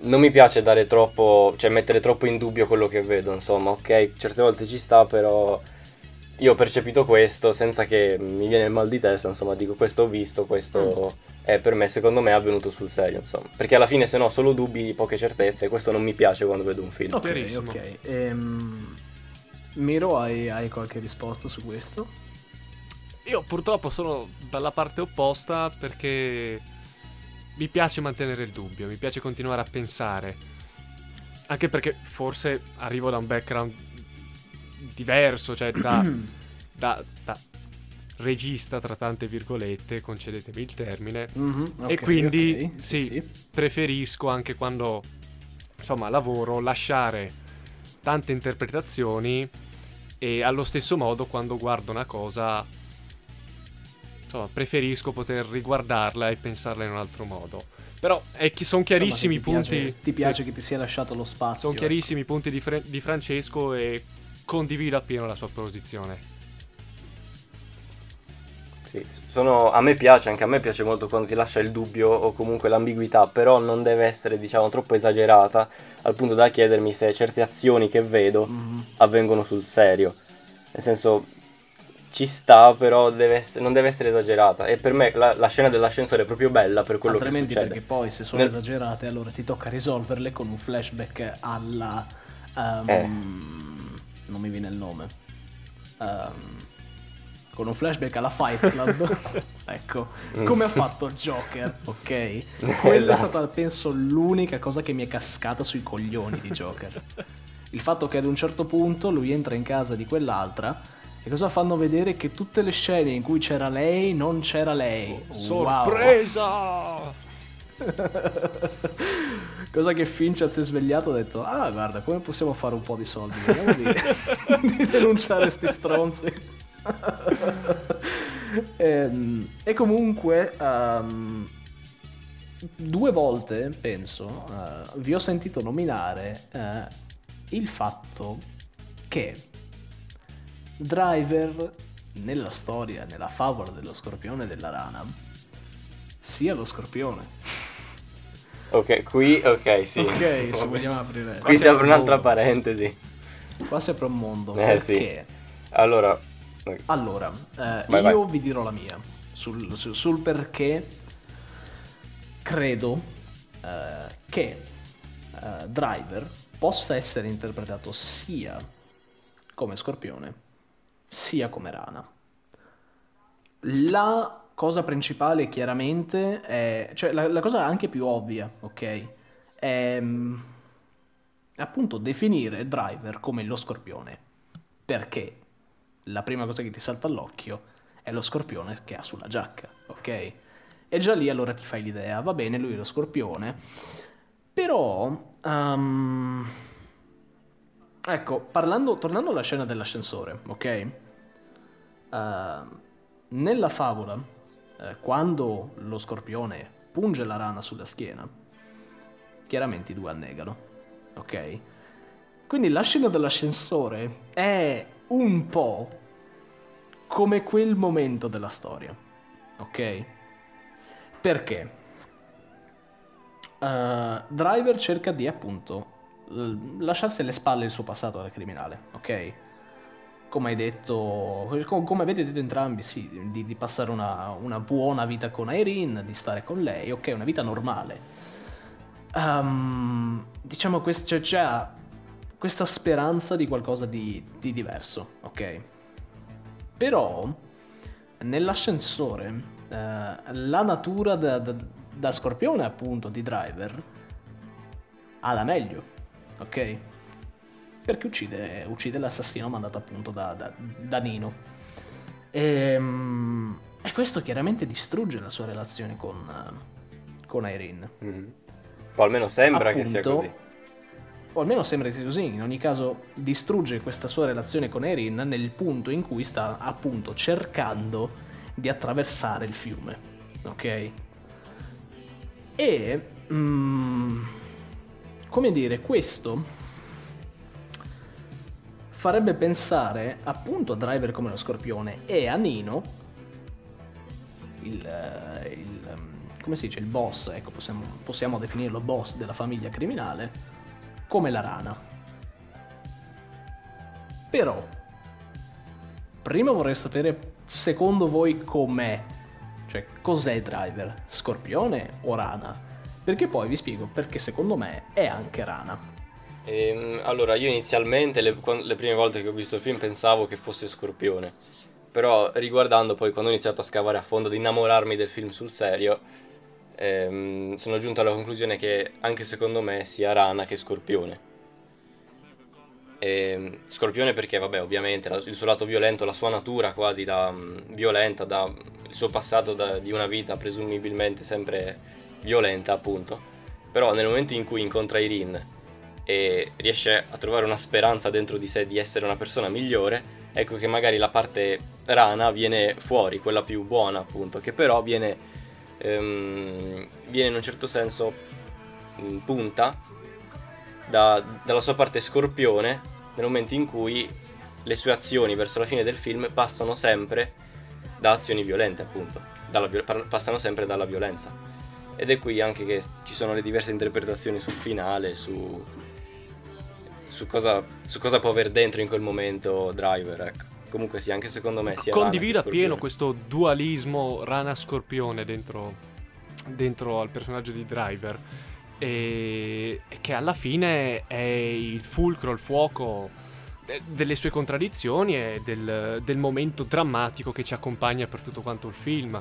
[SPEAKER 3] Non mi piace dare troppo, cioè mettere troppo in dubbio quello che vedo, insomma, ok, certe volte ci sta, però io ho percepito questo senza che mi viene il mal di testa, insomma, dico questo ho visto, questo è per me, secondo me è avvenuto sul serio, insomma. Perché alla fine se no solo dubbi, poche certezze, e questo non mi piace quando vedo un film.
[SPEAKER 2] Ok, ok. Ehm, Miro, hai, hai qualche risposta su questo?
[SPEAKER 4] Io purtroppo sono dalla parte opposta perché mi piace mantenere il dubbio, mi piace continuare a pensare. Anche perché forse arrivo da un background diverso, cioè da, <clears throat> da- da regista tra tante virgolette, concedetemi il termine.
[SPEAKER 2] Mhm,
[SPEAKER 4] E
[SPEAKER 2] ok,
[SPEAKER 4] quindi,
[SPEAKER 2] ok,
[SPEAKER 4] sì. Preferisco anche quando insomma lavoro lasciare tante interpretazioni e allo stesso modo quando guardo una cosa insomma preferisco poter riguardarla e pensarla in un altro modo però sono chiarissimi i punti
[SPEAKER 2] Ti piace, ti piace
[SPEAKER 4] sì,
[SPEAKER 2] che ti sia lasciato lo spazio.
[SPEAKER 4] sono chiarissimi i punti di, Fre- di Francesco e condivido appieno la sua posizione
[SPEAKER 3] Sì, sono- a me piace, anche a me piace molto quando ti lascia il dubbio o comunque l'ambiguità, però non deve essere, diciamo, troppo esagerata al punto da chiedermi se certe azioni che vedo
[SPEAKER 2] Mhm.
[SPEAKER 3] avvengono sul serio. Nel senso, ci sta, però deve ess- non deve essere esagerata. E per me la, la scena dell'ascensore è proprio bella per quello che
[SPEAKER 2] Altrimenti
[SPEAKER 3] succede.
[SPEAKER 2] perché poi se sono
[SPEAKER 3] Nel-
[SPEAKER 2] esagerate allora ti tocca risolverle con un flashback alla... ehm,
[SPEAKER 3] Eh.
[SPEAKER 2] Non mi viene il nome. Ehm, con un flashback alla Fight Club. <laughs> ecco, come ha fatto Joker, ok? <laughs> Quella
[SPEAKER 3] Esatto.
[SPEAKER 2] è stata, penso, l'unica cosa che mi è cascata sui coglioni di Joker. Il fatto che ad un certo punto lui entra in casa di quell'altra e cosa fanno vedere? Che tutte le scene in cui c'era lei non c'era lei. Wow.
[SPEAKER 4] sorpresa <laughs>
[SPEAKER 2] Cosa che Fincher si è svegliato e ha detto: Ah, guarda, come possiamo fare un po' di soldi? Vediamo di, <laughs> di denunciare sti stronzi. <laughs> Ehm, e comunque, ehm, due volte, penso, eh, vi ho sentito nominare eh, il fatto che Driver, nella storia, nella favola dello scorpione e della rana, sia lo scorpione.
[SPEAKER 3] Ok, qui, ok, sì.
[SPEAKER 2] Ok, se vogliamo aprire.
[SPEAKER 3] Qui si apre un'altra parentesi.
[SPEAKER 2] Qua si apre un mondo.
[SPEAKER 3] Eh, sì.
[SPEAKER 2] perché?
[SPEAKER 3] Allora,
[SPEAKER 2] Allora, eh,
[SPEAKER 3] Vai,
[SPEAKER 2] io
[SPEAKER 3] vai.
[SPEAKER 2] vi dirò la mia sul, sul- sul perché credo eh, che eh, Driver possa essere interpretato sia come scorpione sia come rana. La cosa principale chiaramente è, cioè la, la cosa anche più ovvia, ok? È mm, appunto definire Driver come lo scorpione. Perché la prima cosa che ti salta all'occhio è lo scorpione che ha sulla giacca, ok? E già lì allora ti fai l'idea, va bene, lui è lo scorpione, però... ehm, ecco, parlando, tornando alla scena dell'ascensore, ok? Ehm, nella favola, eh, quando lo scorpione punge la rana sulla schiena, chiaramente i due annegano, ok? Quindi la scena dell'ascensore è un po' come quel momento della storia, ok? Perché? Uh, Driver cerca di appunto lasciarsi alle spalle il suo passato da criminale, ok? Come hai detto, com- come avete detto entrambi, sì, di, di passare una, una buona vita con Irene, di stare con lei, ok, una vita normale. um, diciamo, quest- c'è già questa speranza di qualcosa di, di diverso, ok? Però, nell'ascensore, uh, la natura da, da, da scorpione, appunto, di Driver, ha la meglio, ok? Perché uccide, uccide l'assassino mandato appunto da, da, da Nino. E, ehm, e, questo chiaramente distrugge la sua relazione con, con Irene.
[SPEAKER 3] Mm-hmm. O almeno sembra appunto, che sia così.
[SPEAKER 2] O almeno sembra che sia così. In ogni caso distrugge questa sua relazione con Irene nel punto in cui sta appunto cercando di attraversare il fiume. Ok? E... Mm, come dire, questo farebbe pensare appunto a Driver come lo scorpione e a Nino, il, eh, il ehm, come si dice, il boss, ecco, possiamo, possiamo definirlo boss della famiglia criminale, come la rana. Però, prima vorrei sapere, secondo voi com'è? Cioè, cos'è Driver? Scorpione o rana? Perché poi vi spiego perché secondo me è anche rana.
[SPEAKER 3] Ehm, allora, io inizialmente, le, le, prime volte che ho visto il film, pensavo che fosse Scorpione. Però, riguardando poi, quando ho iniziato a scavare a fondo, ad innamorarmi del film sul serio, ehm, sono giunto alla conclusione che anche secondo me sia Rana che Scorpione. E, Scorpione perché, vabbè, ovviamente il suo lato violento, la sua natura quasi da um, violenta, da, il suo passato da, di una vita presumibilmente sempre violenta, appunto. Però nel momento in cui incontra Irene e riesce a trovare una speranza dentro di sé di essere una persona migliore, ecco che magari la parte rana viene fuori, quella più buona appunto, che però viene, ehm, viene in un certo senso in punta da, dalla sua parte scorpione nel momento in cui le sue azioni verso la fine del film passano sempre da azioni violente appunto, dalla, passano sempre dalla violenza. Ed è qui anche che ci sono le diverse interpretazioni sul finale, su, su cosa, su cosa può aver dentro in quel momento Driver, ecco. Comunque sì, anche secondo me sia
[SPEAKER 4] Condivido appieno questo dualismo rana-scorpione dentro, dentro al personaggio di Driver. E che alla fine è il fulcro, il fuoco delle sue contraddizioni e del, del momento drammatico che ci accompagna per tutto quanto il film.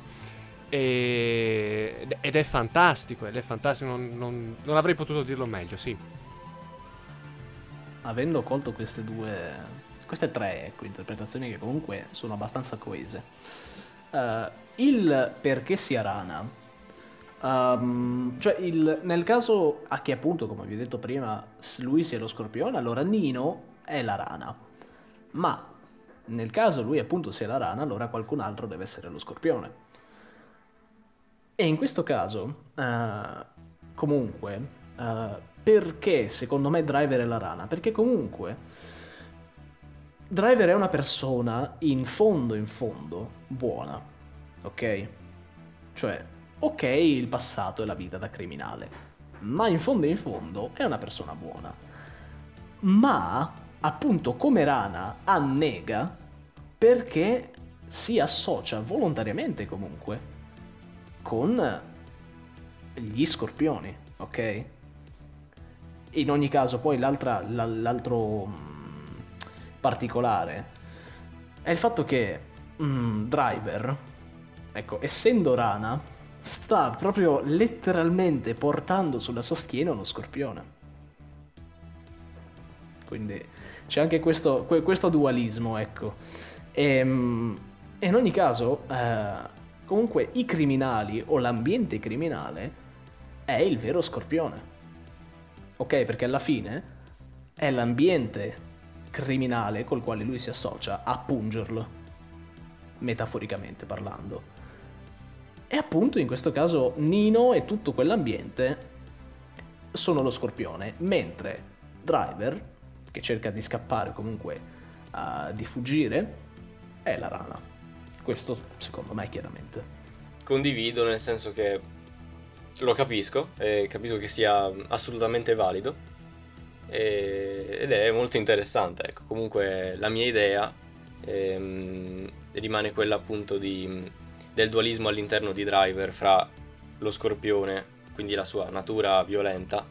[SPEAKER 4] E, ed è fantastico, ed è fantastico, non, non, non avrei potuto dirlo meglio, sì
[SPEAKER 2] avendo colto queste due, queste tre ecco, interpretazioni che comunque sono abbastanza coese, uh, il perché sia rana, um, cioè il, nel caso a che appunto, come vi ho detto prima, lui sia lo scorpione, allora Nino è la rana, ma nel caso lui appunto sia la rana, allora qualcun altro deve essere lo scorpione. E in questo caso, uh, comunque, uh, perché secondo me Driver è la rana? Perché comunque Driver è una persona in fondo, in fondo, buona, ok? Cioè, ok il passato e la vita da criminale, ma in fondo, in fondo è una persona buona. Ma, appunto, come rana, annega perché si associa volontariamente comunque con gli scorpioni, ok? in ogni caso, poi l'altro mm, particolare è il fatto che mm, Driver, ecco, essendo rana, sta proprio letteralmente portando sulla sua schiena uno scorpione. Quindi c'è anche questo, questo dualismo, ecco. Ehm, e in ogni caso, eh, comunque i criminali o l'ambiente criminale è il vero scorpione ok? Perché alla fine è l'ambiente criminale col quale lui si associa a pungerlo, metaforicamente parlando. E appunto in questo caso Nino e tutto quell'ambiente sono lo scorpione, mentre Driver, che cerca di scappare comunque, uh, di fuggire, è la rana. Questo secondo me chiaramente.
[SPEAKER 3] Condivido nel senso che lo capisco, e capisco che sia assolutamente valido e, ed è molto interessante. Ecco. Comunque la mia idea ehm, rimane quella appunto di, del dualismo all'interno di Driver fra lo scorpione, quindi la sua natura violenta,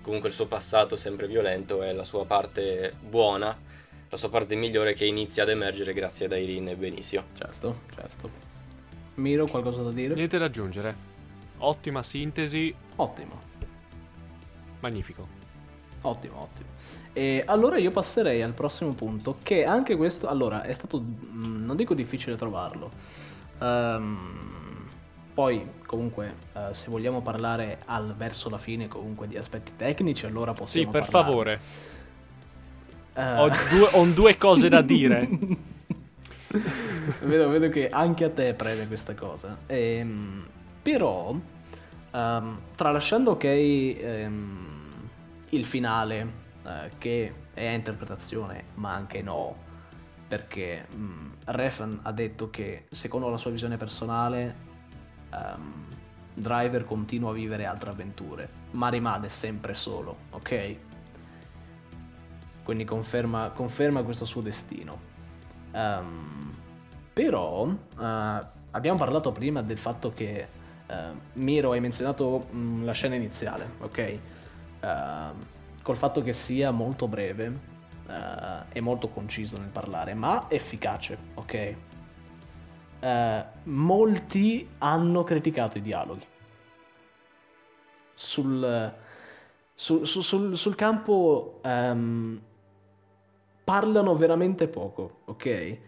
[SPEAKER 3] comunque il suo passato sempre violento e la sua parte buona, la sua parte migliore che inizia ad emergere grazie ad Irene e Benicio.
[SPEAKER 2] Certo, certo. Miro, qualcosa da dire?
[SPEAKER 4] Niente da aggiungere. Ottima sintesi,
[SPEAKER 2] Ottimo,
[SPEAKER 4] magnifico.
[SPEAKER 2] ottimo, ottimo. E allora io passerei al prossimo punto, che anche questo, allora, è stato, mm, non dico difficile trovarlo. Ehm, poi, comunque, eh, se vogliamo parlare al verso la fine comunque di aspetti tecnici, allora
[SPEAKER 4] Sì,
[SPEAKER 2] possiamo
[SPEAKER 4] per
[SPEAKER 2] parlarne.
[SPEAKER 4] favore.
[SPEAKER 2] Eh,
[SPEAKER 4] Ho due, ho due cose da dire. <laughs>
[SPEAKER 2] vedo, vedo che anche a te preme questa cosa. Ehm, però, ehm, tralasciando ok ehm, il finale, eh, che è a interpretazione, ma anche no, perché mm, Refn ha detto che secondo la sua visione personale, ehm, Driver continua a vivere altre avventure, ma rimane sempre solo, ok? Quindi conferma, conferma questo suo destino. Ehm, però eh, abbiamo parlato prima del fatto che eh, Miro hai menzionato mh, la scena iniziale, ok? Ehm, col fatto che sia molto breve eh, e molto conciso nel parlare, ma efficace, ok? Molti hanno criticato i dialoghi sul, sul, sul- sul- campo ehm, parlano veramente poco, ok?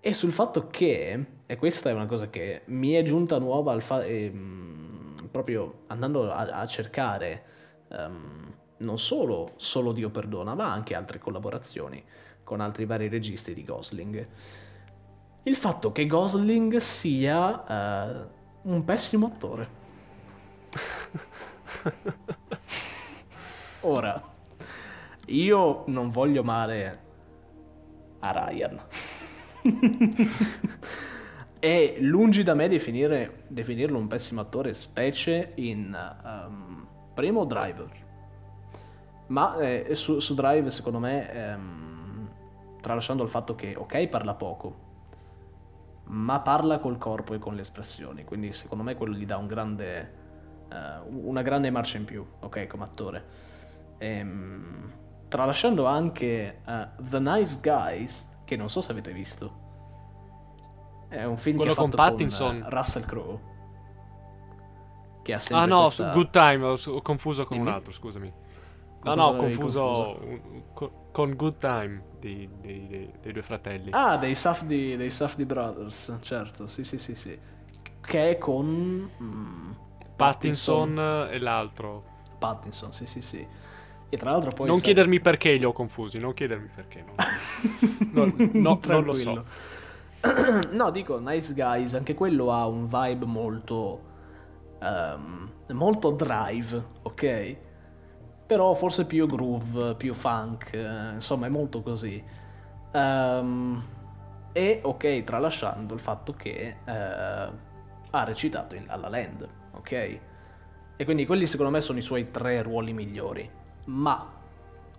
[SPEAKER 2] E sul fatto che, e questa è una cosa che mi è giunta nuova al fa- ehm, proprio andando a, a cercare ehm, non solo Solo Dio perdona, ma anche altre collaborazioni con altri vari registi di Gosling. Il fatto che Gosling sia eh, un pessimo attore. <laughs> Ora, io non voglio male a Ryan. <laughs> e lungi da me definire, definirlo un pessimo attore, specie in ehm, primo Driver. Ma eh, su, su Drive, secondo me, ehm, tralasciando il fatto che, ok, parla poco, ma parla col corpo e con le espressioni. Quindi, secondo me, quello gli dà un grande, eh, una grande marcia in più, ok, come attore. Ehm, tralasciando anche eh, The Nice Guys, che non so se avete visto. È un film
[SPEAKER 4] Quello
[SPEAKER 2] che
[SPEAKER 4] con Pattinson?
[SPEAKER 2] eh, Russell Crowe. Che ha sempre
[SPEAKER 4] Ah no,
[SPEAKER 2] questa-
[SPEAKER 4] Good Time, ho, confuso con un
[SPEAKER 2] Dimmi.
[SPEAKER 4] altro, scusami.
[SPEAKER 2] Con
[SPEAKER 4] No, no, ho confuso,
[SPEAKER 2] confuso?
[SPEAKER 4] un- con, con Good Time di- di- di- dei due fratelli.
[SPEAKER 2] Ah, dei Safdie, dei Safdie Brothers, certo, sì, sì, sì, sì. Che è con mm,
[SPEAKER 4] Pattinson e l'altro.
[SPEAKER 2] Pattinson, sì, sì, sì. E tra l'altro poi...
[SPEAKER 4] non
[SPEAKER 2] sai-
[SPEAKER 4] chiedermi perché li ho confusi, non chiedermi perché. non- <laughs> No, no, non lo so. <clears throat>
[SPEAKER 2] No, dico, Nice Guys, anche quello ha un vibe molto... ehm, molto drive, ok? Però forse più groove, più funk, eh, insomma è molto così. Ehm, e ok, tralasciando il fatto che eh, ha recitato in La La Land, ok? E quindi quelli secondo me sono i suoi tre ruoli migliori. Ma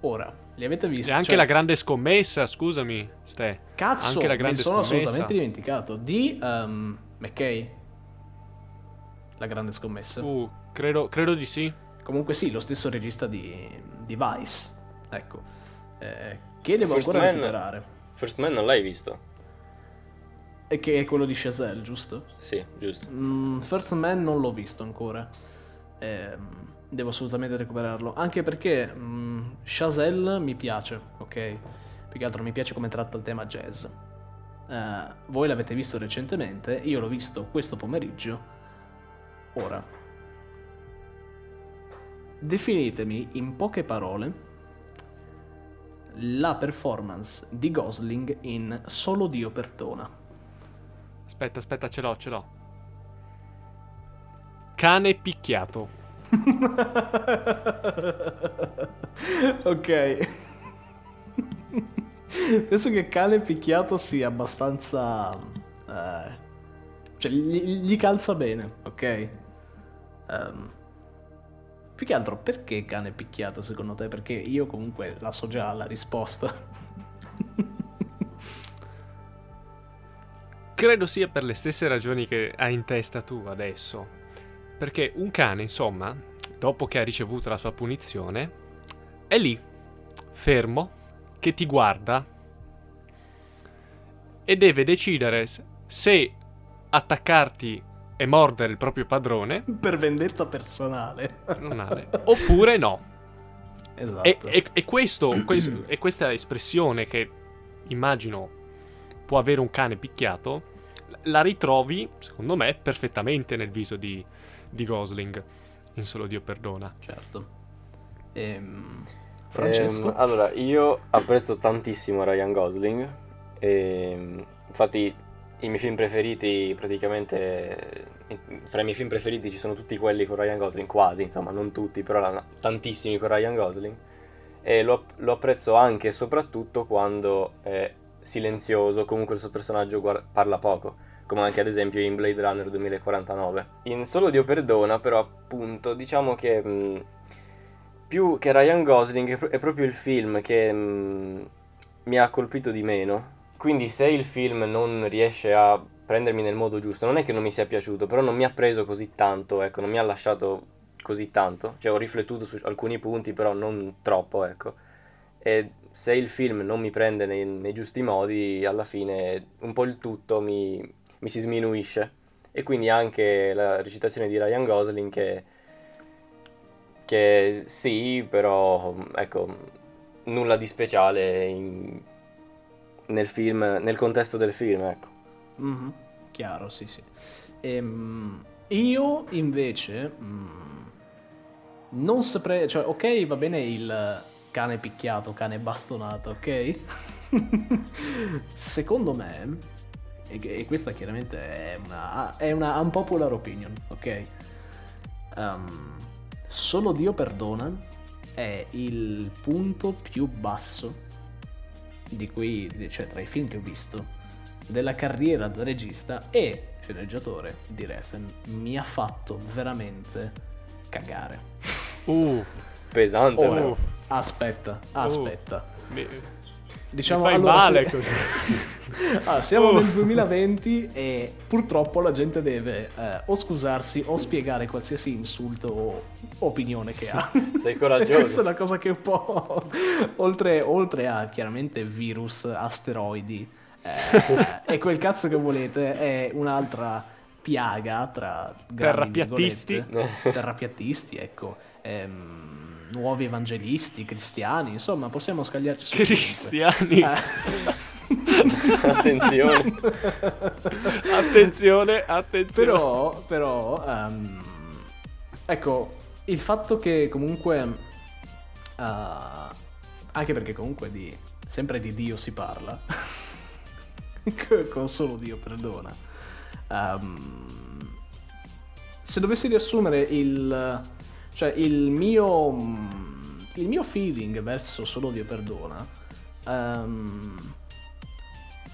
[SPEAKER 2] ora, li avete visti?
[SPEAKER 4] E anche
[SPEAKER 2] Cioè,
[SPEAKER 4] la grande scommessa, scusami, Ste.
[SPEAKER 2] Cazzo,
[SPEAKER 4] anche la grande
[SPEAKER 2] ne sono
[SPEAKER 4] scommessa.
[SPEAKER 2] assolutamente dimenticato. Di ehm, McKay. La grande scommessa.
[SPEAKER 4] Uh, credo, credo di sì.
[SPEAKER 2] Comunque sì, lo stesso regista di, di Vice. Ecco. Eh, che devo
[SPEAKER 3] First
[SPEAKER 2] ancora
[SPEAKER 3] Man-
[SPEAKER 2] recuperare.
[SPEAKER 3] First Man non l'hai visto?
[SPEAKER 2] E che è quello di Chazelle, giusto?
[SPEAKER 3] Sì, giusto.
[SPEAKER 2] Mm, First Man non l'ho visto ancora. Ehm, devo assolutamente recuperarlo. Anche perché mm, Chazelle mi piace, ok? Più che altro mi piace come tratta il tema jazz. Eh, voi l'avete visto recentemente, io l'ho visto questo pomeriggio. Ora, definitemi in poche parole la performance di Gosling in Solo Dio perdona.
[SPEAKER 4] Aspetta, aspetta, ce l'ho, ce l'ho. Cane picchiato. <laughs>
[SPEAKER 2] ok. Penso che cane picchiato sia abbastanza... eh, cioè, gli, gli calza bene, ok? Ehm, più che altro, perché cane picchiato secondo te? Perché io comunque la so già la risposta.
[SPEAKER 4] Credo sia per le stesse ragioni che hai in testa tu adesso. Perché un cane, insomma, dopo che ha ricevuto la sua punizione, è lì, fermo, che ti guarda e deve decidere se attaccarti e mordere il proprio padrone,
[SPEAKER 2] Per vendetta personale.
[SPEAKER 4] padronale, oppure no.
[SPEAKER 2] Esatto.
[SPEAKER 4] E, e- e questo, questo- e questa espressione che immagino può avere un cane picchiato, la ritrovi, secondo me, perfettamente nel viso di, di Gosling. In Solo Dio perdona.
[SPEAKER 2] Certo. Ehm, Francesco?
[SPEAKER 3] Ehm, allora, io apprezzo tantissimo Ryan Gosling. E, infatti, i miei film preferiti, praticamente, tra i miei film preferiti ci sono tutti quelli con Ryan Gosling, quasi, insomma, non tutti, però la- tantissimi con Ryan Gosling. E lo, lo apprezzo anche e soprattutto quando è silenzioso, comunque il suo personaggio guar- parla poco, come anche ad esempio in Blade Runner 2049. In Solo Dio perdona, però, appunto, diciamo che mh, più che Ryan Gosling è, pro- è proprio il film che mh, mi ha colpito di meno. Quindi se il film non riesce a prendermi nel modo giusto, non è che non mi sia piaciuto, però non mi ha preso così tanto, ecco, non mi ha lasciato così tanto. Cioè ho riflettuto su alcuni punti, però non troppo, ecco. E se il film non mi prende nei, nei giusti modi, alla fine un po' il tutto mi, mi si sminuisce. E quindi anche la recitazione di Ryan Gosling che, che sì, però ecco, nulla di speciale in- nel film, nel contesto del film, ecco.
[SPEAKER 2] Mhm, Chiaro, sì, sì. Ehm, io invece mm, non saprei, cioè, ok, va bene il cane picchiato, cane bastonato, ok? <laughs> Secondo me, e, e questa chiaramente è una, è una unpopular opinion, ok? Ehm, Solo Dio perdona è il punto più basso di cui, cioè tra i film che ho visto, della carriera da regista e sceneggiatore di Refn mi ha fatto veramente cagare.
[SPEAKER 4] Uh,
[SPEAKER 3] Pesante,
[SPEAKER 2] Ora, aspetta, aspetta.
[SPEAKER 4] mi,
[SPEAKER 2] Diciamo
[SPEAKER 4] mi fai
[SPEAKER 2] allora,
[SPEAKER 4] male
[SPEAKER 2] se-
[SPEAKER 4] così. <laughs>
[SPEAKER 2] Ah, siamo
[SPEAKER 4] Oh.
[SPEAKER 2] nel 2020 e purtroppo la gente deve eh, o scusarsi o spiegare qualsiasi insulto o opinione che ha. <laughs>
[SPEAKER 3] Sei <laughs> coraggioso.
[SPEAKER 2] questa è una cosa che un po'. oltre, oltre a chiaramente virus, asteroidi eh, e quel cazzo che volete, è un'altra piaga tra
[SPEAKER 4] Terrapiattisti.
[SPEAKER 2] terrapiattisti, ecco. ehm, nuovi evangelisti, cristiani, insomma, possiamo scagliarci su.
[SPEAKER 4] Cristiani.
[SPEAKER 2] Eh. <laughs>
[SPEAKER 3] Attenzione.
[SPEAKER 4] attenzione, attenzione.
[SPEAKER 2] Però, però, ehm, ecco, il fatto che comunque, eh, anche perché comunque di, sempre di Dio si parla, <laughs> con solo Dio perdona, ehm, se dovessi riassumere il, cioè il mio, il mio feeling verso solo Dio perdona, ehm,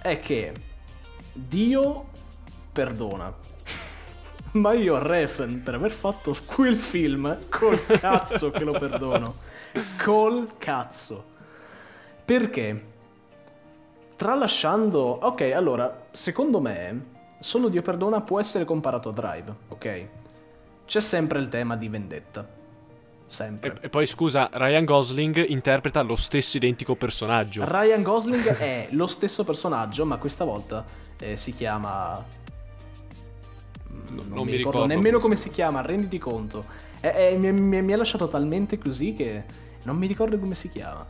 [SPEAKER 2] è che Dio perdona. <laughs> Ma io Refn per aver fatto quel film, col cazzo che lo perdono. Col cazzo. Perché? Tralasciando... Ok, allora, secondo me, Solo Dio perdona può essere comparato a Drive, ok? C'è sempre il tema di vendetta. Sempre.
[SPEAKER 4] E, e poi scusa, Ryan Gosling interpreta lo stesso identico personaggio.
[SPEAKER 2] Ryan Gosling è lo stesso personaggio, ma questa volta eh, si chiama. Mm,
[SPEAKER 4] Non
[SPEAKER 2] Non,
[SPEAKER 4] mi
[SPEAKER 2] mi ricordo
[SPEAKER 4] ricordo
[SPEAKER 2] nemmeno
[SPEAKER 4] come
[SPEAKER 2] si chiama, renditi conto. È- è- mi, mi- mi ha lasciato talmente così che non mi ricordo come si chiama.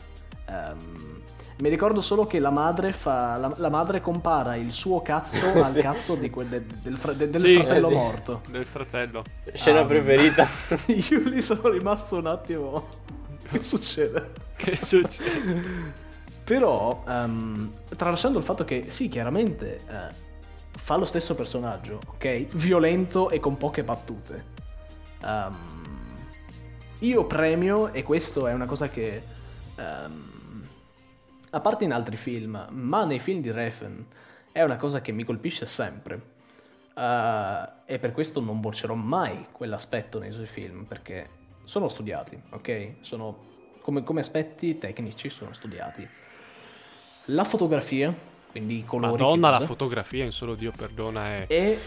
[SPEAKER 2] Ehm, mi ricordo solo che la madre fa. La, la madre compara il suo cazzo <laughs> al
[SPEAKER 3] Sì.
[SPEAKER 2] cazzo di quel- de- del, fra- de- del
[SPEAKER 4] Sì,
[SPEAKER 2] fratello
[SPEAKER 3] eh sì.
[SPEAKER 2] morto.
[SPEAKER 4] Del fratello.
[SPEAKER 3] Scena
[SPEAKER 2] Ah.
[SPEAKER 3] preferita. <laughs>
[SPEAKER 2] Io lì sono rimasto un attimo. Che succede?
[SPEAKER 4] Che succede?
[SPEAKER 2] Però, ehm, tralasciando il fatto che sì, chiaramente eh, fa lo stesso personaggio, ok? Violento e con poche battute. Ehm, io premio, e questo è una cosa che, ehm, a parte in altri film, ma nei film di Refn, è una cosa che mi colpisce sempre. Eh, e per questo non boccerò mai quell'aspetto nei suoi film, perché sono studiati, ok? Sono come, come aspetti tecnici, sono studiati. La fotografia, quindi i colori.
[SPEAKER 4] Madonna, la fotografia in Solo Dio perdona è...
[SPEAKER 2] E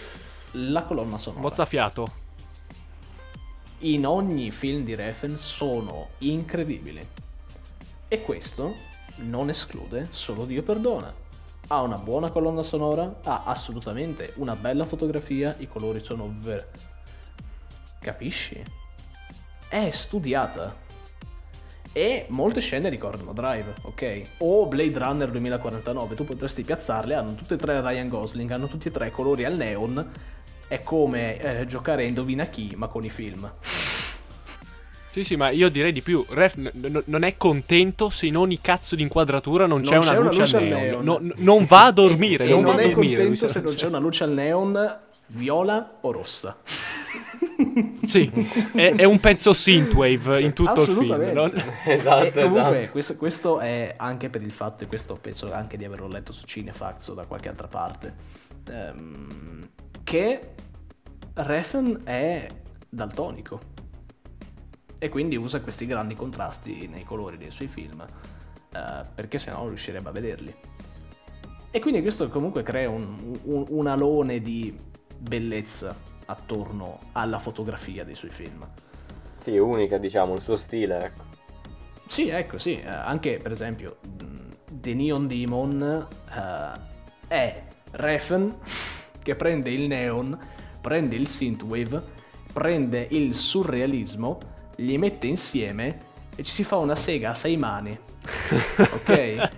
[SPEAKER 2] la colonna sonora.
[SPEAKER 4] Mozzafiato.
[SPEAKER 2] in ogni film di Refn sono incredibili. E questo non esclude solo Dio perdona. Ha una buona colonna sonora, ha assolutamente una bella fotografia, i colori sono ver... Capisci? È studiata. E molte scene ricordano Drive, ok? O Blade Runner 2049, tu potresti piazzarle, hanno tutte e tre Ryan Gosling, hanno tutti e tre colori al neon, è come eh, giocare a Indovina chi, ma con i film.
[SPEAKER 4] Sì, sì, ma io direi di più. Ref n- n- non è contento se in ogni cazzo di inquadratura non,
[SPEAKER 2] Non
[SPEAKER 4] c'è, una
[SPEAKER 2] c'è una
[SPEAKER 4] luce,
[SPEAKER 2] luce
[SPEAKER 4] al neon.
[SPEAKER 2] neon.
[SPEAKER 4] No- n- non va a dormire,
[SPEAKER 2] e
[SPEAKER 4] non,
[SPEAKER 2] non
[SPEAKER 4] va a
[SPEAKER 2] è
[SPEAKER 4] dormire.
[SPEAKER 2] contento
[SPEAKER 4] mi
[SPEAKER 2] se
[SPEAKER 4] sa-
[SPEAKER 2] non c'è una luce al neon viola o rossa. <laughs>
[SPEAKER 4] Sì, è, è un pezzo synthwave in tutto il film. Non- <laughs>
[SPEAKER 3] Esatto,
[SPEAKER 2] e comunque
[SPEAKER 3] esatto.
[SPEAKER 2] questo, questo è anche per il fatto, e questo penso anche di averlo letto su Cinefax o da qualche altra parte, ehm, che Refn è daltonico e quindi usa questi grandi contrasti nei colori dei suoi film eh, perché sennò non riuscirebbe a vederli. E quindi questo comunque crea un, un- un alone di bellezza attorno alla fotografia dei suoi film.
[SPEAKER 3] Sì, unica, diciamo, il suo stile, ecco.
[SPEAKER 2] Sì, ecco, sì, eh, anche per esempio The Neon Demon eh, è Refn <laughs> che prende il neon, prende il synthwave, prende il surrealismo, li mette insieme e ci si fa una sega a sei mani, <laughs> ok? e,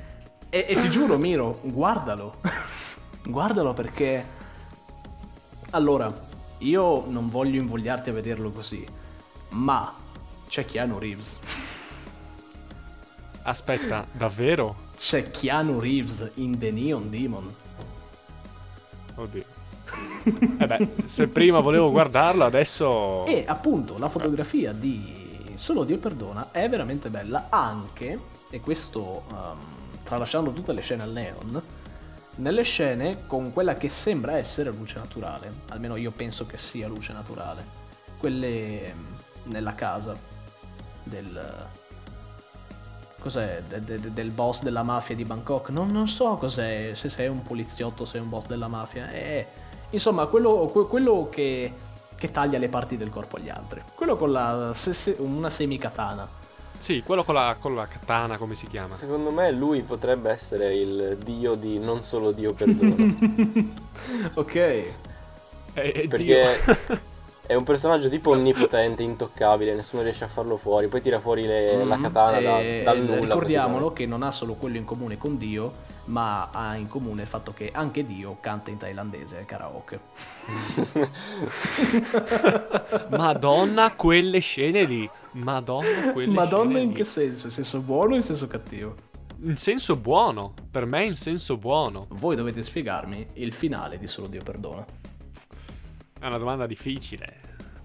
[SPEAKER 2] e ti giuro, Miro, guardalo, <laughs> guardalo perché... Allora, io non voglio invogliarti a vederlo così, ma c'è Keanu Reeves.
[SPEAKER 4] Aspetta, davvero?
[SPEAKER 2] C'è Keanu Reeves in The Neon Demon.
[SPEAKER 4] Oddio. Eh beh, se prima volevo guardarlo, adesso...
[SPEAKER 2] E appunto la fotografia di Solo Dio perdona è veramente bella anche, e questo um, tralasciando tutte le scene al neon, nelle scene con quella che sembra essere luce naturale, almeno io penso che sia luce naturale, quelle mm, nella casa del... Cos'è? De- de- de- del boss della mafia di Bangkok? Non, non so cos'è, se sei un poliziotto, se sei un boss della mafia. È, insomma, quello, que- quello che, che taglia le parti del corpo agli altri. Quello con la, se- se- una semikatana.
[SPEAKER 4] Sì, quello con la, con la katana, come si chiama?
[SPEAKER 3] Secondo me lui potrebbe essere il dio di non solo Dio perdona. <laughs>
[SPEAKER 2] ok.
[SPEAKER 4] È, è
[SPEAKER 3] perché
[SPEAKER 4] Dio. <laughs>
[SPEAKER 3] è un personaggio tipo onnipotente, intoccabile, nessuno riesce a farlo fuori. Poi tira fuori le- la
[SPEAKER 2] Mm,
[SPEAKER 3] katana da-
[SPEAKER 2] e-
[SPEAKER 3] dal nulla.
[SPEAKER 2] Ricordiamolo che non ha solo quello in comune con Dio, ma ha in comune il fatto che anche Dio canta in thailandese karaoke. <laughs>
[SPEAKER 4] Madonna, quelle scene lì. Madonna, quelle
[SPEAKER 2] Madonna
[SPEAKER 4] scene
[SPEAKER 2] in
[SPEAKER 4] lì.
[SPEAKER 2] che senso? In senso buono o in senso cattivo?
[SPEAKER 4] In senso buono. Per me in senso buono.
[SPEAKER 2] Voi dovete spiegarmi il finale di Solo Dio perdona.
[SPEAKER 4] È una domanda difficile.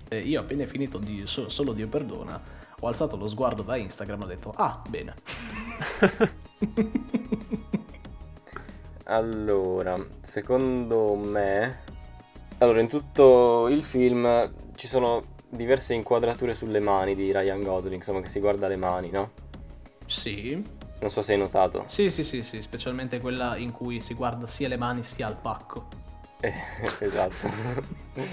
[SPEAKER 2] Eh, io appena finito di So- Solo Dio perdona, ho alzato lo sguardo da Instagram e ho detto "Ah, bene". <laughs>
[SPEAKER 3] Allora, secondo me... Allora, in tutto il film ci sono diverse inquadrature sulle mani di Ryan Gosling, insomma, che si guarda le mani, no?
[SPEAKER 2] sì.
[SPEAKER 3] Non so se hai notato.
[SPEAKER 2] Sì, sì, sì, sì, specialmente quella in cui si guarda sia le mani sia il pacco.
[SPEAKER 3] Eh, <laughs> esatto. <laughs>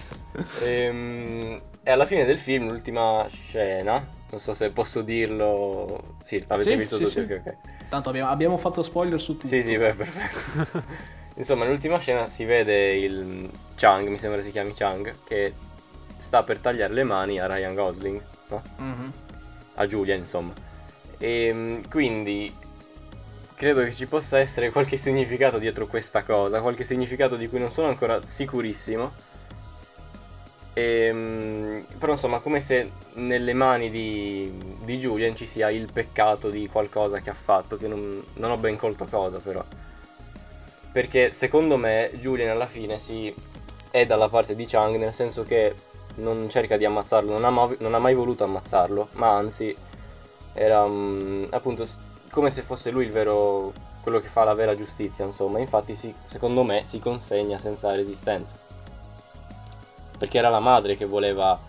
[SPEAKER 3] Ehm, e alla fine del film, l'ultima scena, non so se posso dirlo... Sì, l'avete
[SPEAKER 2] Sì,
[SPEAKER 3] visto
[SPEAKER 2] sì,
[SPEAKER 3] tutti,
[SPEAKER 2] sì.
[SPEAKER 3] ok, ok.
[SPEAKER 2] Tanto abbiamo, abbiamo fatto spoiler su tutto.
[SPEAKER 3] Sì, sì, beh, perfetto. <laughs> Insomma, nell'ultima scena si vede il Chang, mi sembra si chiami Chang, che sta per tagliare le mani a Ryan Gosling, no?
[SPEAKER 2] Mhm.
[SPEAKER 3] A Julia, insomma. E quindi credo che ci possa essere qualche significato dietro questa cosa, qualche significato di cui non sono ancora sicurissimo. Ehm, però insomma, come se nelle mani di, di Julian ci sia il peccato di qualcosa che ha fatto, che non, non ho ben colto cosa però. Perché secondo me Julian alla fine si è dalla parte di Chang, nel senso che non cerca di ammazzarlo, non ha, ma- non ha mai voluto ammazzarlo, ma anzi era mm, appunto come se fosse lui il vero quello che fa la vera giustizia, insomma. Infatti si- secondo me si consegna senza resistenza. Perché era la madre che voleva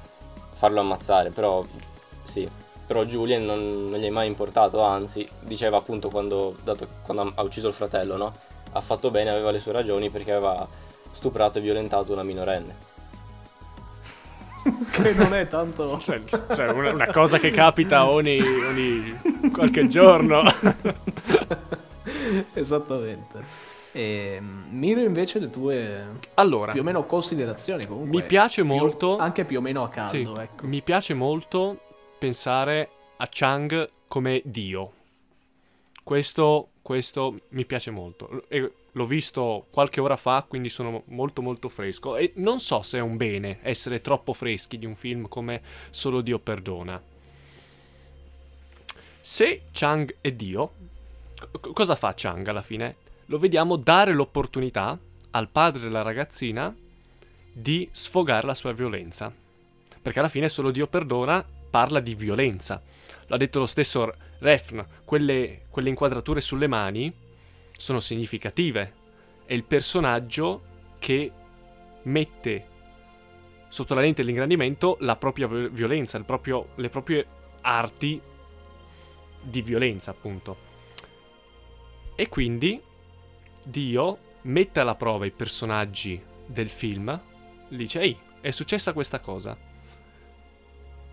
[SPEAKER 3] farlo ammazzare, però sì, però Julian non, non gli è mai importato, anzi, diceva appunto quando, dato- quando ha- ucciso il fratello, no? Ha fatto bene, aveva le sue ragioni perché aveva stuprato e violentato una minorenne. <laughs>
[SPEAKER 2] che non è tanto... <laughs>
[SPEAKER 4] Cioè, cioè una, una, cosa che capita ogni, ogni qualche giorno. <laughs>
[SPEAKER 2] Esattamente. E, Miro invece le tue
[SPEAKER 4] allora,
[SPEAKER 2] più o meno considerazioni comunque.
[SPEAKER 4] Mi piace
[SPEAKER 2] più,
[SPEAKER 4] molto...
[SPEAKER 2] Anche più o meno a caldo,
[SPEAKER 4] sì,
[SPEAKER 2] ecco.
[SPEAKER 4] Mi piace molto pensare a Chang come Dio. Questo, questo mi piace molto. E l'ho visto qualche ora fa, quindi sono molto molto fresco. E non so se è un bene essere troppo freschi di un film come Solo Dio perdona. Se Chang è Dio, cosa fa Chang alla fine? Lo vediamo dare l'opportunità al padre della ragazzina di sfogare la sua violenza. Perché alla fine solo Dio perdona parla di violenza. L'ha detto lo stesso Refn, quelle, quelle inquadrature sulle mani sono significative. È il personaggio che mette sotto la lente dell'ingrandimento la propria violenza, proprio, le proprie arti di violenza, appunto. E quindi Dio mette alla prova i personaggi del film, dice, ehi, è successa questa cosa.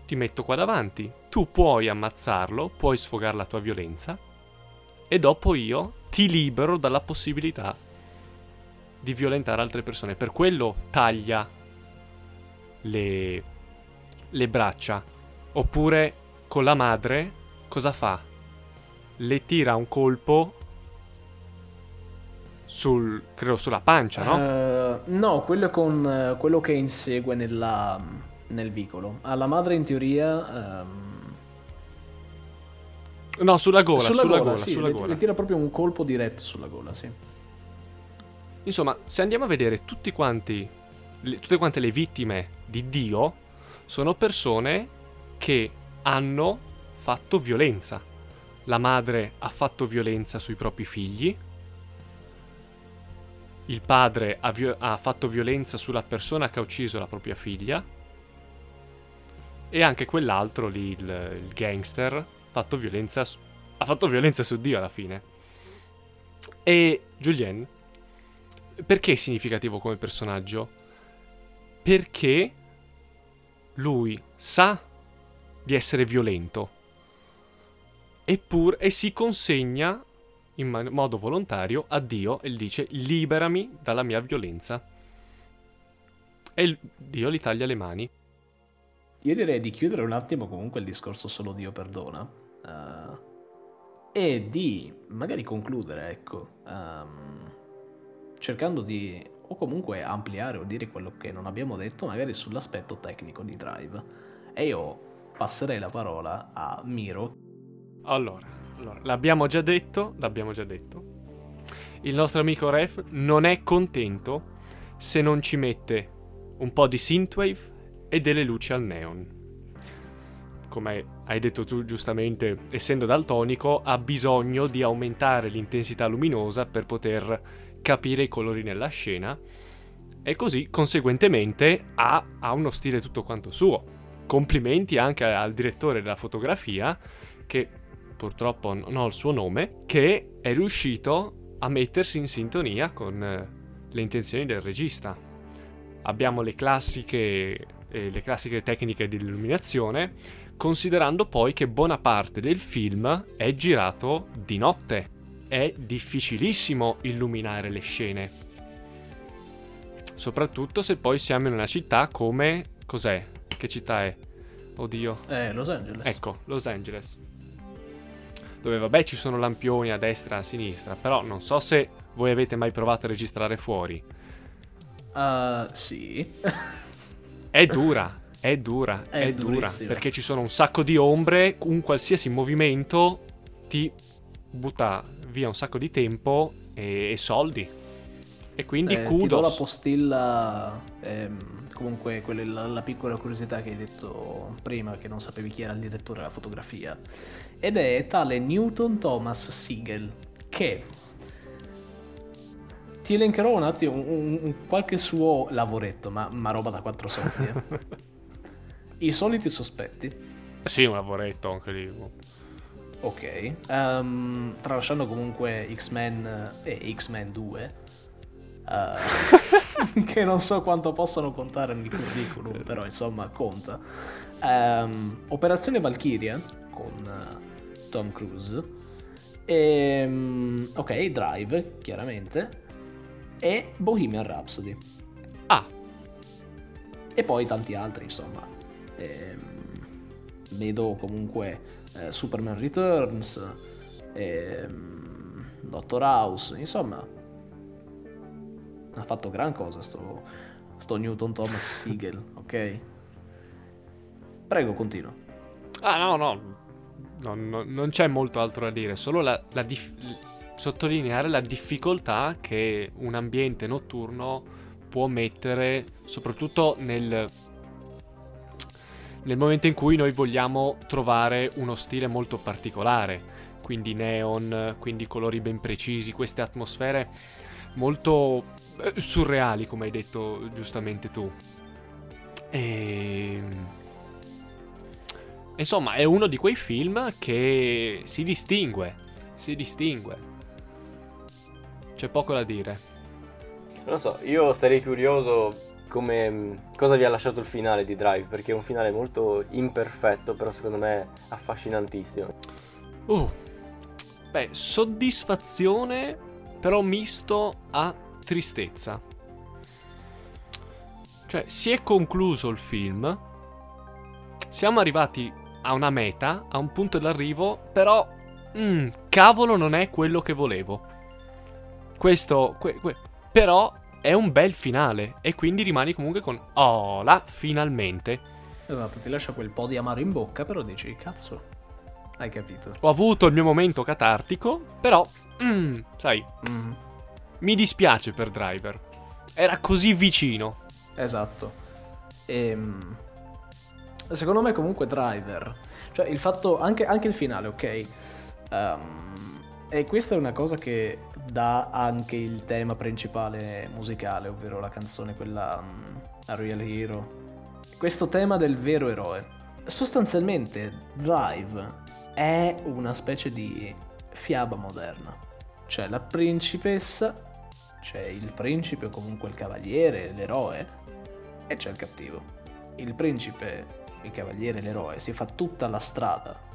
[SPEAKER 4] Ti metto qua davanti, tu puoi ammazzarlo, puoi sfogare la tua violenza, e dopo io ti libero dalla possibilità di violentare altre persone. Per quello taglia le, le braccia. Oppure con la madre cosa fa? Le tira un colpo sul, credo sulla pancia, no?
[SPEAKER 2] Uh, no, quello è con uh, quello che insegue nella, nel vicolo. Alla madre in teoria... Um...
[SPEAKER 4] No, sulla gola,
[SPEAKER 2] sulla,
[SPEAKER 4] sulla
[SPEAKER 2] gola,
[SPEAKER 4] gola,
[SPEAKER 2] sì,
[SPEAKER 4] sulla
[SPEAKER 2] le,
[SPEAKER 4] gola.
[SPEAKER 2] le tira proprio un colpo diretto sulla gola, sì.
[SPEAKER 4] Insomma, se andiamo a vedere tutti quanti, le, tutte quante le vittime di Dio, sono persone che hanno fatto violenza. La madre ha fatto violenza sui propri figli, il padre ha, vi- ha, fatto violenza sulla persona che ha ucciso la propria figlia e anche quell'altro lì, il, il gangster, fatto, violenza su- ha fatto violenza su Dio alla fine. E Julien, perché è significativo come personaggio? Perché lui sa di essere violento eppure e si consegna in modo volontario a Dio e gli dice liberami dalla mia violenza. E Dio gli taglia le mani.
[SPEAKER 2] Io direi di chiudere un attimo comunque il discorso solo Dio perdona. Uh, e di magari concludere, ecco, um, cercando di o comunque ampliare o dire quello che non abbiamo detto magari sull'aspetto tecnico di Drive. E io passerei la parola a Miro.
[SPEAKER 4] Allora, allora, l'abbiamo già detto, l'abbiamo già detto. Il nostro amico Ref non è contento se non ci mette un po' di synthwave e delle luci al neon. Come hai detto tu giustamente, essendo daltonico, ha bisogno di aumentare l'intensità luminosa per poter capire i colori nella scena e così conseguentemente ha, ha uno stile tutto quanto suo. Complimenti anche al direttore della fotografia che purtroppo non ho il suo nome, che è riuscito a mettersi in sintonia con eh, le intenzioni del regista. Abbiamo le classiche, eh, le classiche tecniche di illuminazione, considerando poi che buona parte del film è girato di notte. È difficilissimo illuminare le scene. Soprattutto se poi siamo in una città come... cos'è? Che città è? Oddio.
[SPEAKER 2] Eh, Los Angeles.
[SPEAKER 4] Ecco, Los Angeles dove vabbè ci sono lampioni a destra e a sinistra, però non so se voi avete mai provato a registrare fuori.
[SPEAKER 2] Uh, sì. <laughs>
[SPEAKER 4] è dura, è dura, è, è dura, perché ci sono un sacco di ombre, un qualsiasi movimento ti butta via un sacco di tempo e, e soldi. E quindi
[SPEAKER 2] eh,
[SPEAKER 4] kudos.
[SPEAKER 2] Ti do la postilla, ehm, comunque quella, la, la, piccola curiosità che hai detto prima, che non sapevi chi era il direttore della fotografia. Ed è tale Newton Thomas Siegel, che ti elencherò un attimo un, un, qualche suo lavoretto, ma, ma roba da quattro soldi. Eh. <laughs> I soliti sospetti.
[SPEAKER 4] Sì, un lavoretto anche lì.
[SPEAKER 2] Ok, um, tralasciando comunque X-Men e X-Men 2, eh, <laughs> che non so quanto possano contare nel curriculum, però insomma conta. Ehm, Operazione Valkyria con eh, Tom Cruise. E, mm, ok, Drive, chiaramente. E Bohemian Rhapsody.
[SPEAKER 4] Ah,
[SPEAKER 2] E poi tanti altri, insomma. Ehm, vedo comunque eh, Superman Returns, ehm, Doctor House, insomma. Ha fatto gran cosa sto, sto Newton Thomas <laughs> Siegel, ok? Prego, continua.
[SPEAKER 4] ah no, no, no, no, non c'è molto altro da dire, solo la, la dif- sottolineare la difficoltà che un ambiente notturno può mettere, soprattutto nel, nel momento in cui noi vogliamo trovare uno stile molto particolare, quindi neon, quindi colori ben precisi, queste atmosfere molto surreali, come hai detto giustamente tu. E... Insomma, è uno di quei film che si distingue, si distingue. C'è poco da dire.
[SPEAKER 3] Non lo so, io sarei curioso come cosa vi ha lasciato il finale di Drive, perché è un finale molto imperfetto, però secondo me affascinantissimo.
[SPEAKER 4] Uh, beh, soddisfazione, però misto a tristezza. Cioè, si è concluso il film, siamo arrivati a una meta, a un punto d'arrivo, però, mm, cavolo, non è quello che volevo. Questo, que- que- però, è un bel finale, e quindi rimani comunque con, oh, là, finalmente.
[SPEAKER 2] Esatto, ti lascia quel po' di amaro in bocca, però dici, cazzo, hai capito.
[SPEAKER 4] Ho avuto il mio momento catartico, però, mm, sai,
[SPEAKER 2] Mm,
[SPEAKER 4] mi dispiace per Driver. Era così vicino.
[SPEAKER 2] esatto. Ehm, secondo me comunque Driver, cioè il fatto, anche, anche il finale, ok? Ehm, e questa è una cosa che dà anche il tema principale musicale, ovvero la canzone, quella mm, A Real Hero. Questo tema del vero eroe. Sostanzialmente Drive è una specie di fiaba moderna. C'è la principessa, c'è il principe o comunque il cavaliere, l'eroe, e c'è il cattivo. Il principe, il cavaliere, l'eroe si fa tutta la strada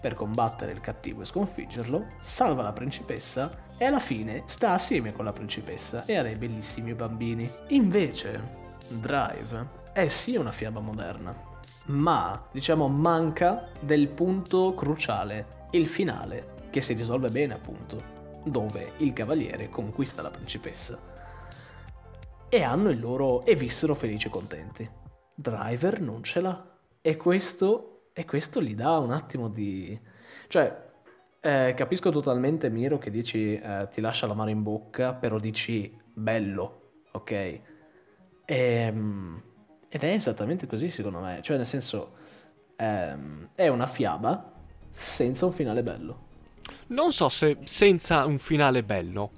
[SPEAKER 2] per combattere il cattivo e sconfiggerlo, salva la principessa e alla fine sta assieme con la principessa e ha dei bellissimi bambini. Invece, Drive è sì una fiaba moderna, ma diciamo manca del punto cruciale, il finale, che si risolve bene appunto, dove il cavaliere conquista la principessa. E hanno il loro e vissero felici e contenti. Driver non ce l'ha. E questo, e questo gli dà un attimo di... Cioè, eh, capisco totalmente Miro che dici eh, ti lascia la mano in bocca, però dici bello, ok? Ehm, ed è esattamente così secondo me, cioè nel senso ehm, è una fiaba senza un finale bello.
[SPEAKER 4] Non so se senza un finale bello.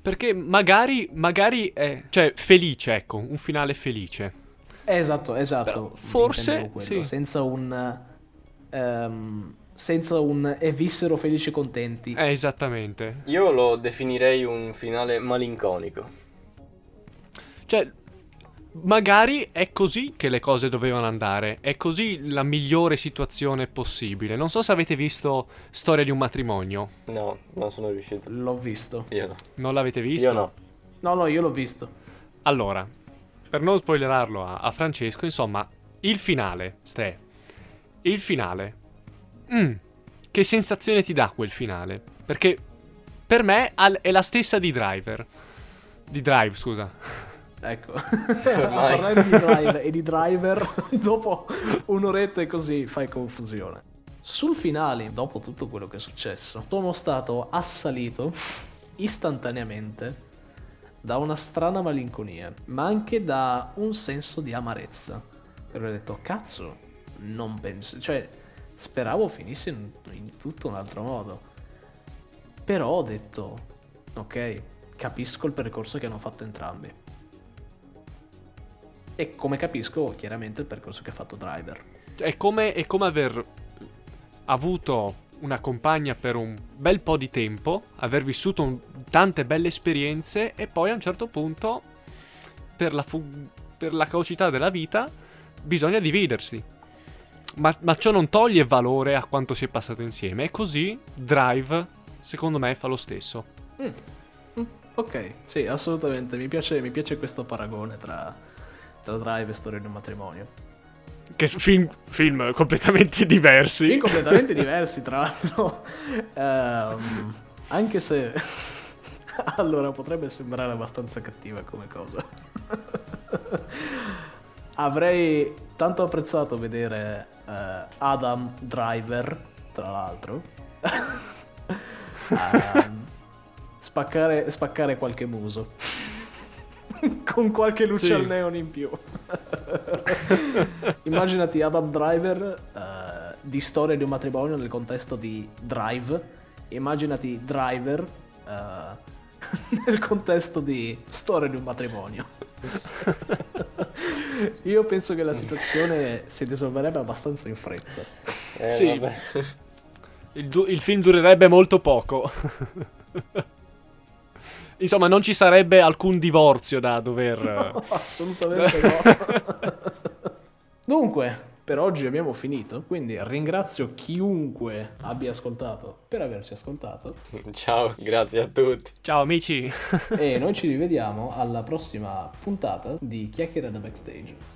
[SPEAKER 4] Perché magari, magari è... Cioè, felice, ecco, un finale felice.
[SPEAKER 2] Esatto, esatto.
[SPEAKER 4] Però forse, sì.
[SPEAKER 2] senza un ehm, senza un e vissero felici e contenti.
[SPEAKER 4] Eh, esattamente.
[SPEAKER 3] Io lo definirei un finale malinconico.
[SPEAKER 4] Cioè, magari è così che le cose dovevano andare. È così la migliore situazione possibile. Non so se avete visto Storia di un matrimonio.
[SPEAKER 3] No, non sono riuscito.
[SPEAKER 2] L'ho visto.
[SPEAKER 3] Io no.
[SPEAKER 4] Non l'avete visto?
[SPEAKER 3] Io no.
[SPEAKER 2] No, no, io l'ho visto.
[SPEAKER 4] Allora, per non spoilerarlo a, a Francesco, insomma, il finale, Ste. Il finale. Mm, che sensazione ti dà quel finale? Perché per me al- è la stessa di Driver. Di Drive, scusa.
[SPEAKER 2] Ecco, parlando di drive e di driver, <laughs> dopo un'oretta e così fai confusione. Sul finale, dopo tutto quello che è successo, sono stato assalito istantaneamente da una strana malinconia, ma anche da un senso di amarezza. Perché ho detto, cazzo, non penso, cioè, speravo finisse in, in tutto un altro modo. Però ho detto, ok, capisco il percorso che hanno fatto entrambi. E come capisco chiaramente il percorso che ha fatto Driver.
[SPEAKER 4] È come, è come aver avuto una compagna per un bel po' di tempo, aver vissuto un- tante belle esperienze e poi a un certo punto, per la, fu- per la caocità della vita, bisogna dividersi. Ma, ma ciò non toglie valore a quanto si è passato insieme. E così Drive, secondo me, fa lo stesso.
[SPEAKER 2] Mm. Mm, Ok, sì, assolutamente. Mi piace, mi piace questo paragone tra, tra Drive e Storia di un matrimonio.
[SPEAKER 4] Che film, film completamente diversi.
[SPEAKER 2] Film completamente diversi, tra l'altro. Ehm, anche se. <laughs> allora, potrebbe sembrare abbastanza cattiva come cosa. <laughs> Avrei tanto apprezzato vedere eh, Adam Driver, tra l'altro. <laughs> ehm, spaccare, spaccare qualche muso. <laughs> Con qualche luce
[SPEAKER 4] Sì.
[SPEAKER 2] al neon in più. <laughs> Immaginati Adam Driver eh, di storia di un matrimonio nel contesto di Drive. Immaginati Driver eh, <laughs> nel contesto di storia di un matrimonio. Io penso che la situazione si risolverebbe abbastanza in fretta.
[SPEAKER 3] Eh,
[SPEAKER 4] Sì.
[SPEAKER 3] vabbè.
[SPEAKER 4] Il, du- il film durerebbe molto poco. Insomma, non ci sarebbe alcun divorzio da dover...
[SPEAKER 2] No, assolutamente no. <laughs> Dunque, per oggi abbiamo finito, quindi ringrazio chiunque abbia ascoltato per averci ascoltato
[SPEAKER 3] Ciao, grazie a tutti.
[SPEAKER 4] Ciao amici.
[SPEAKER 2] e <laughs> noi ci rivediamo alla prossima puntata di Chiacchiere da Backstage.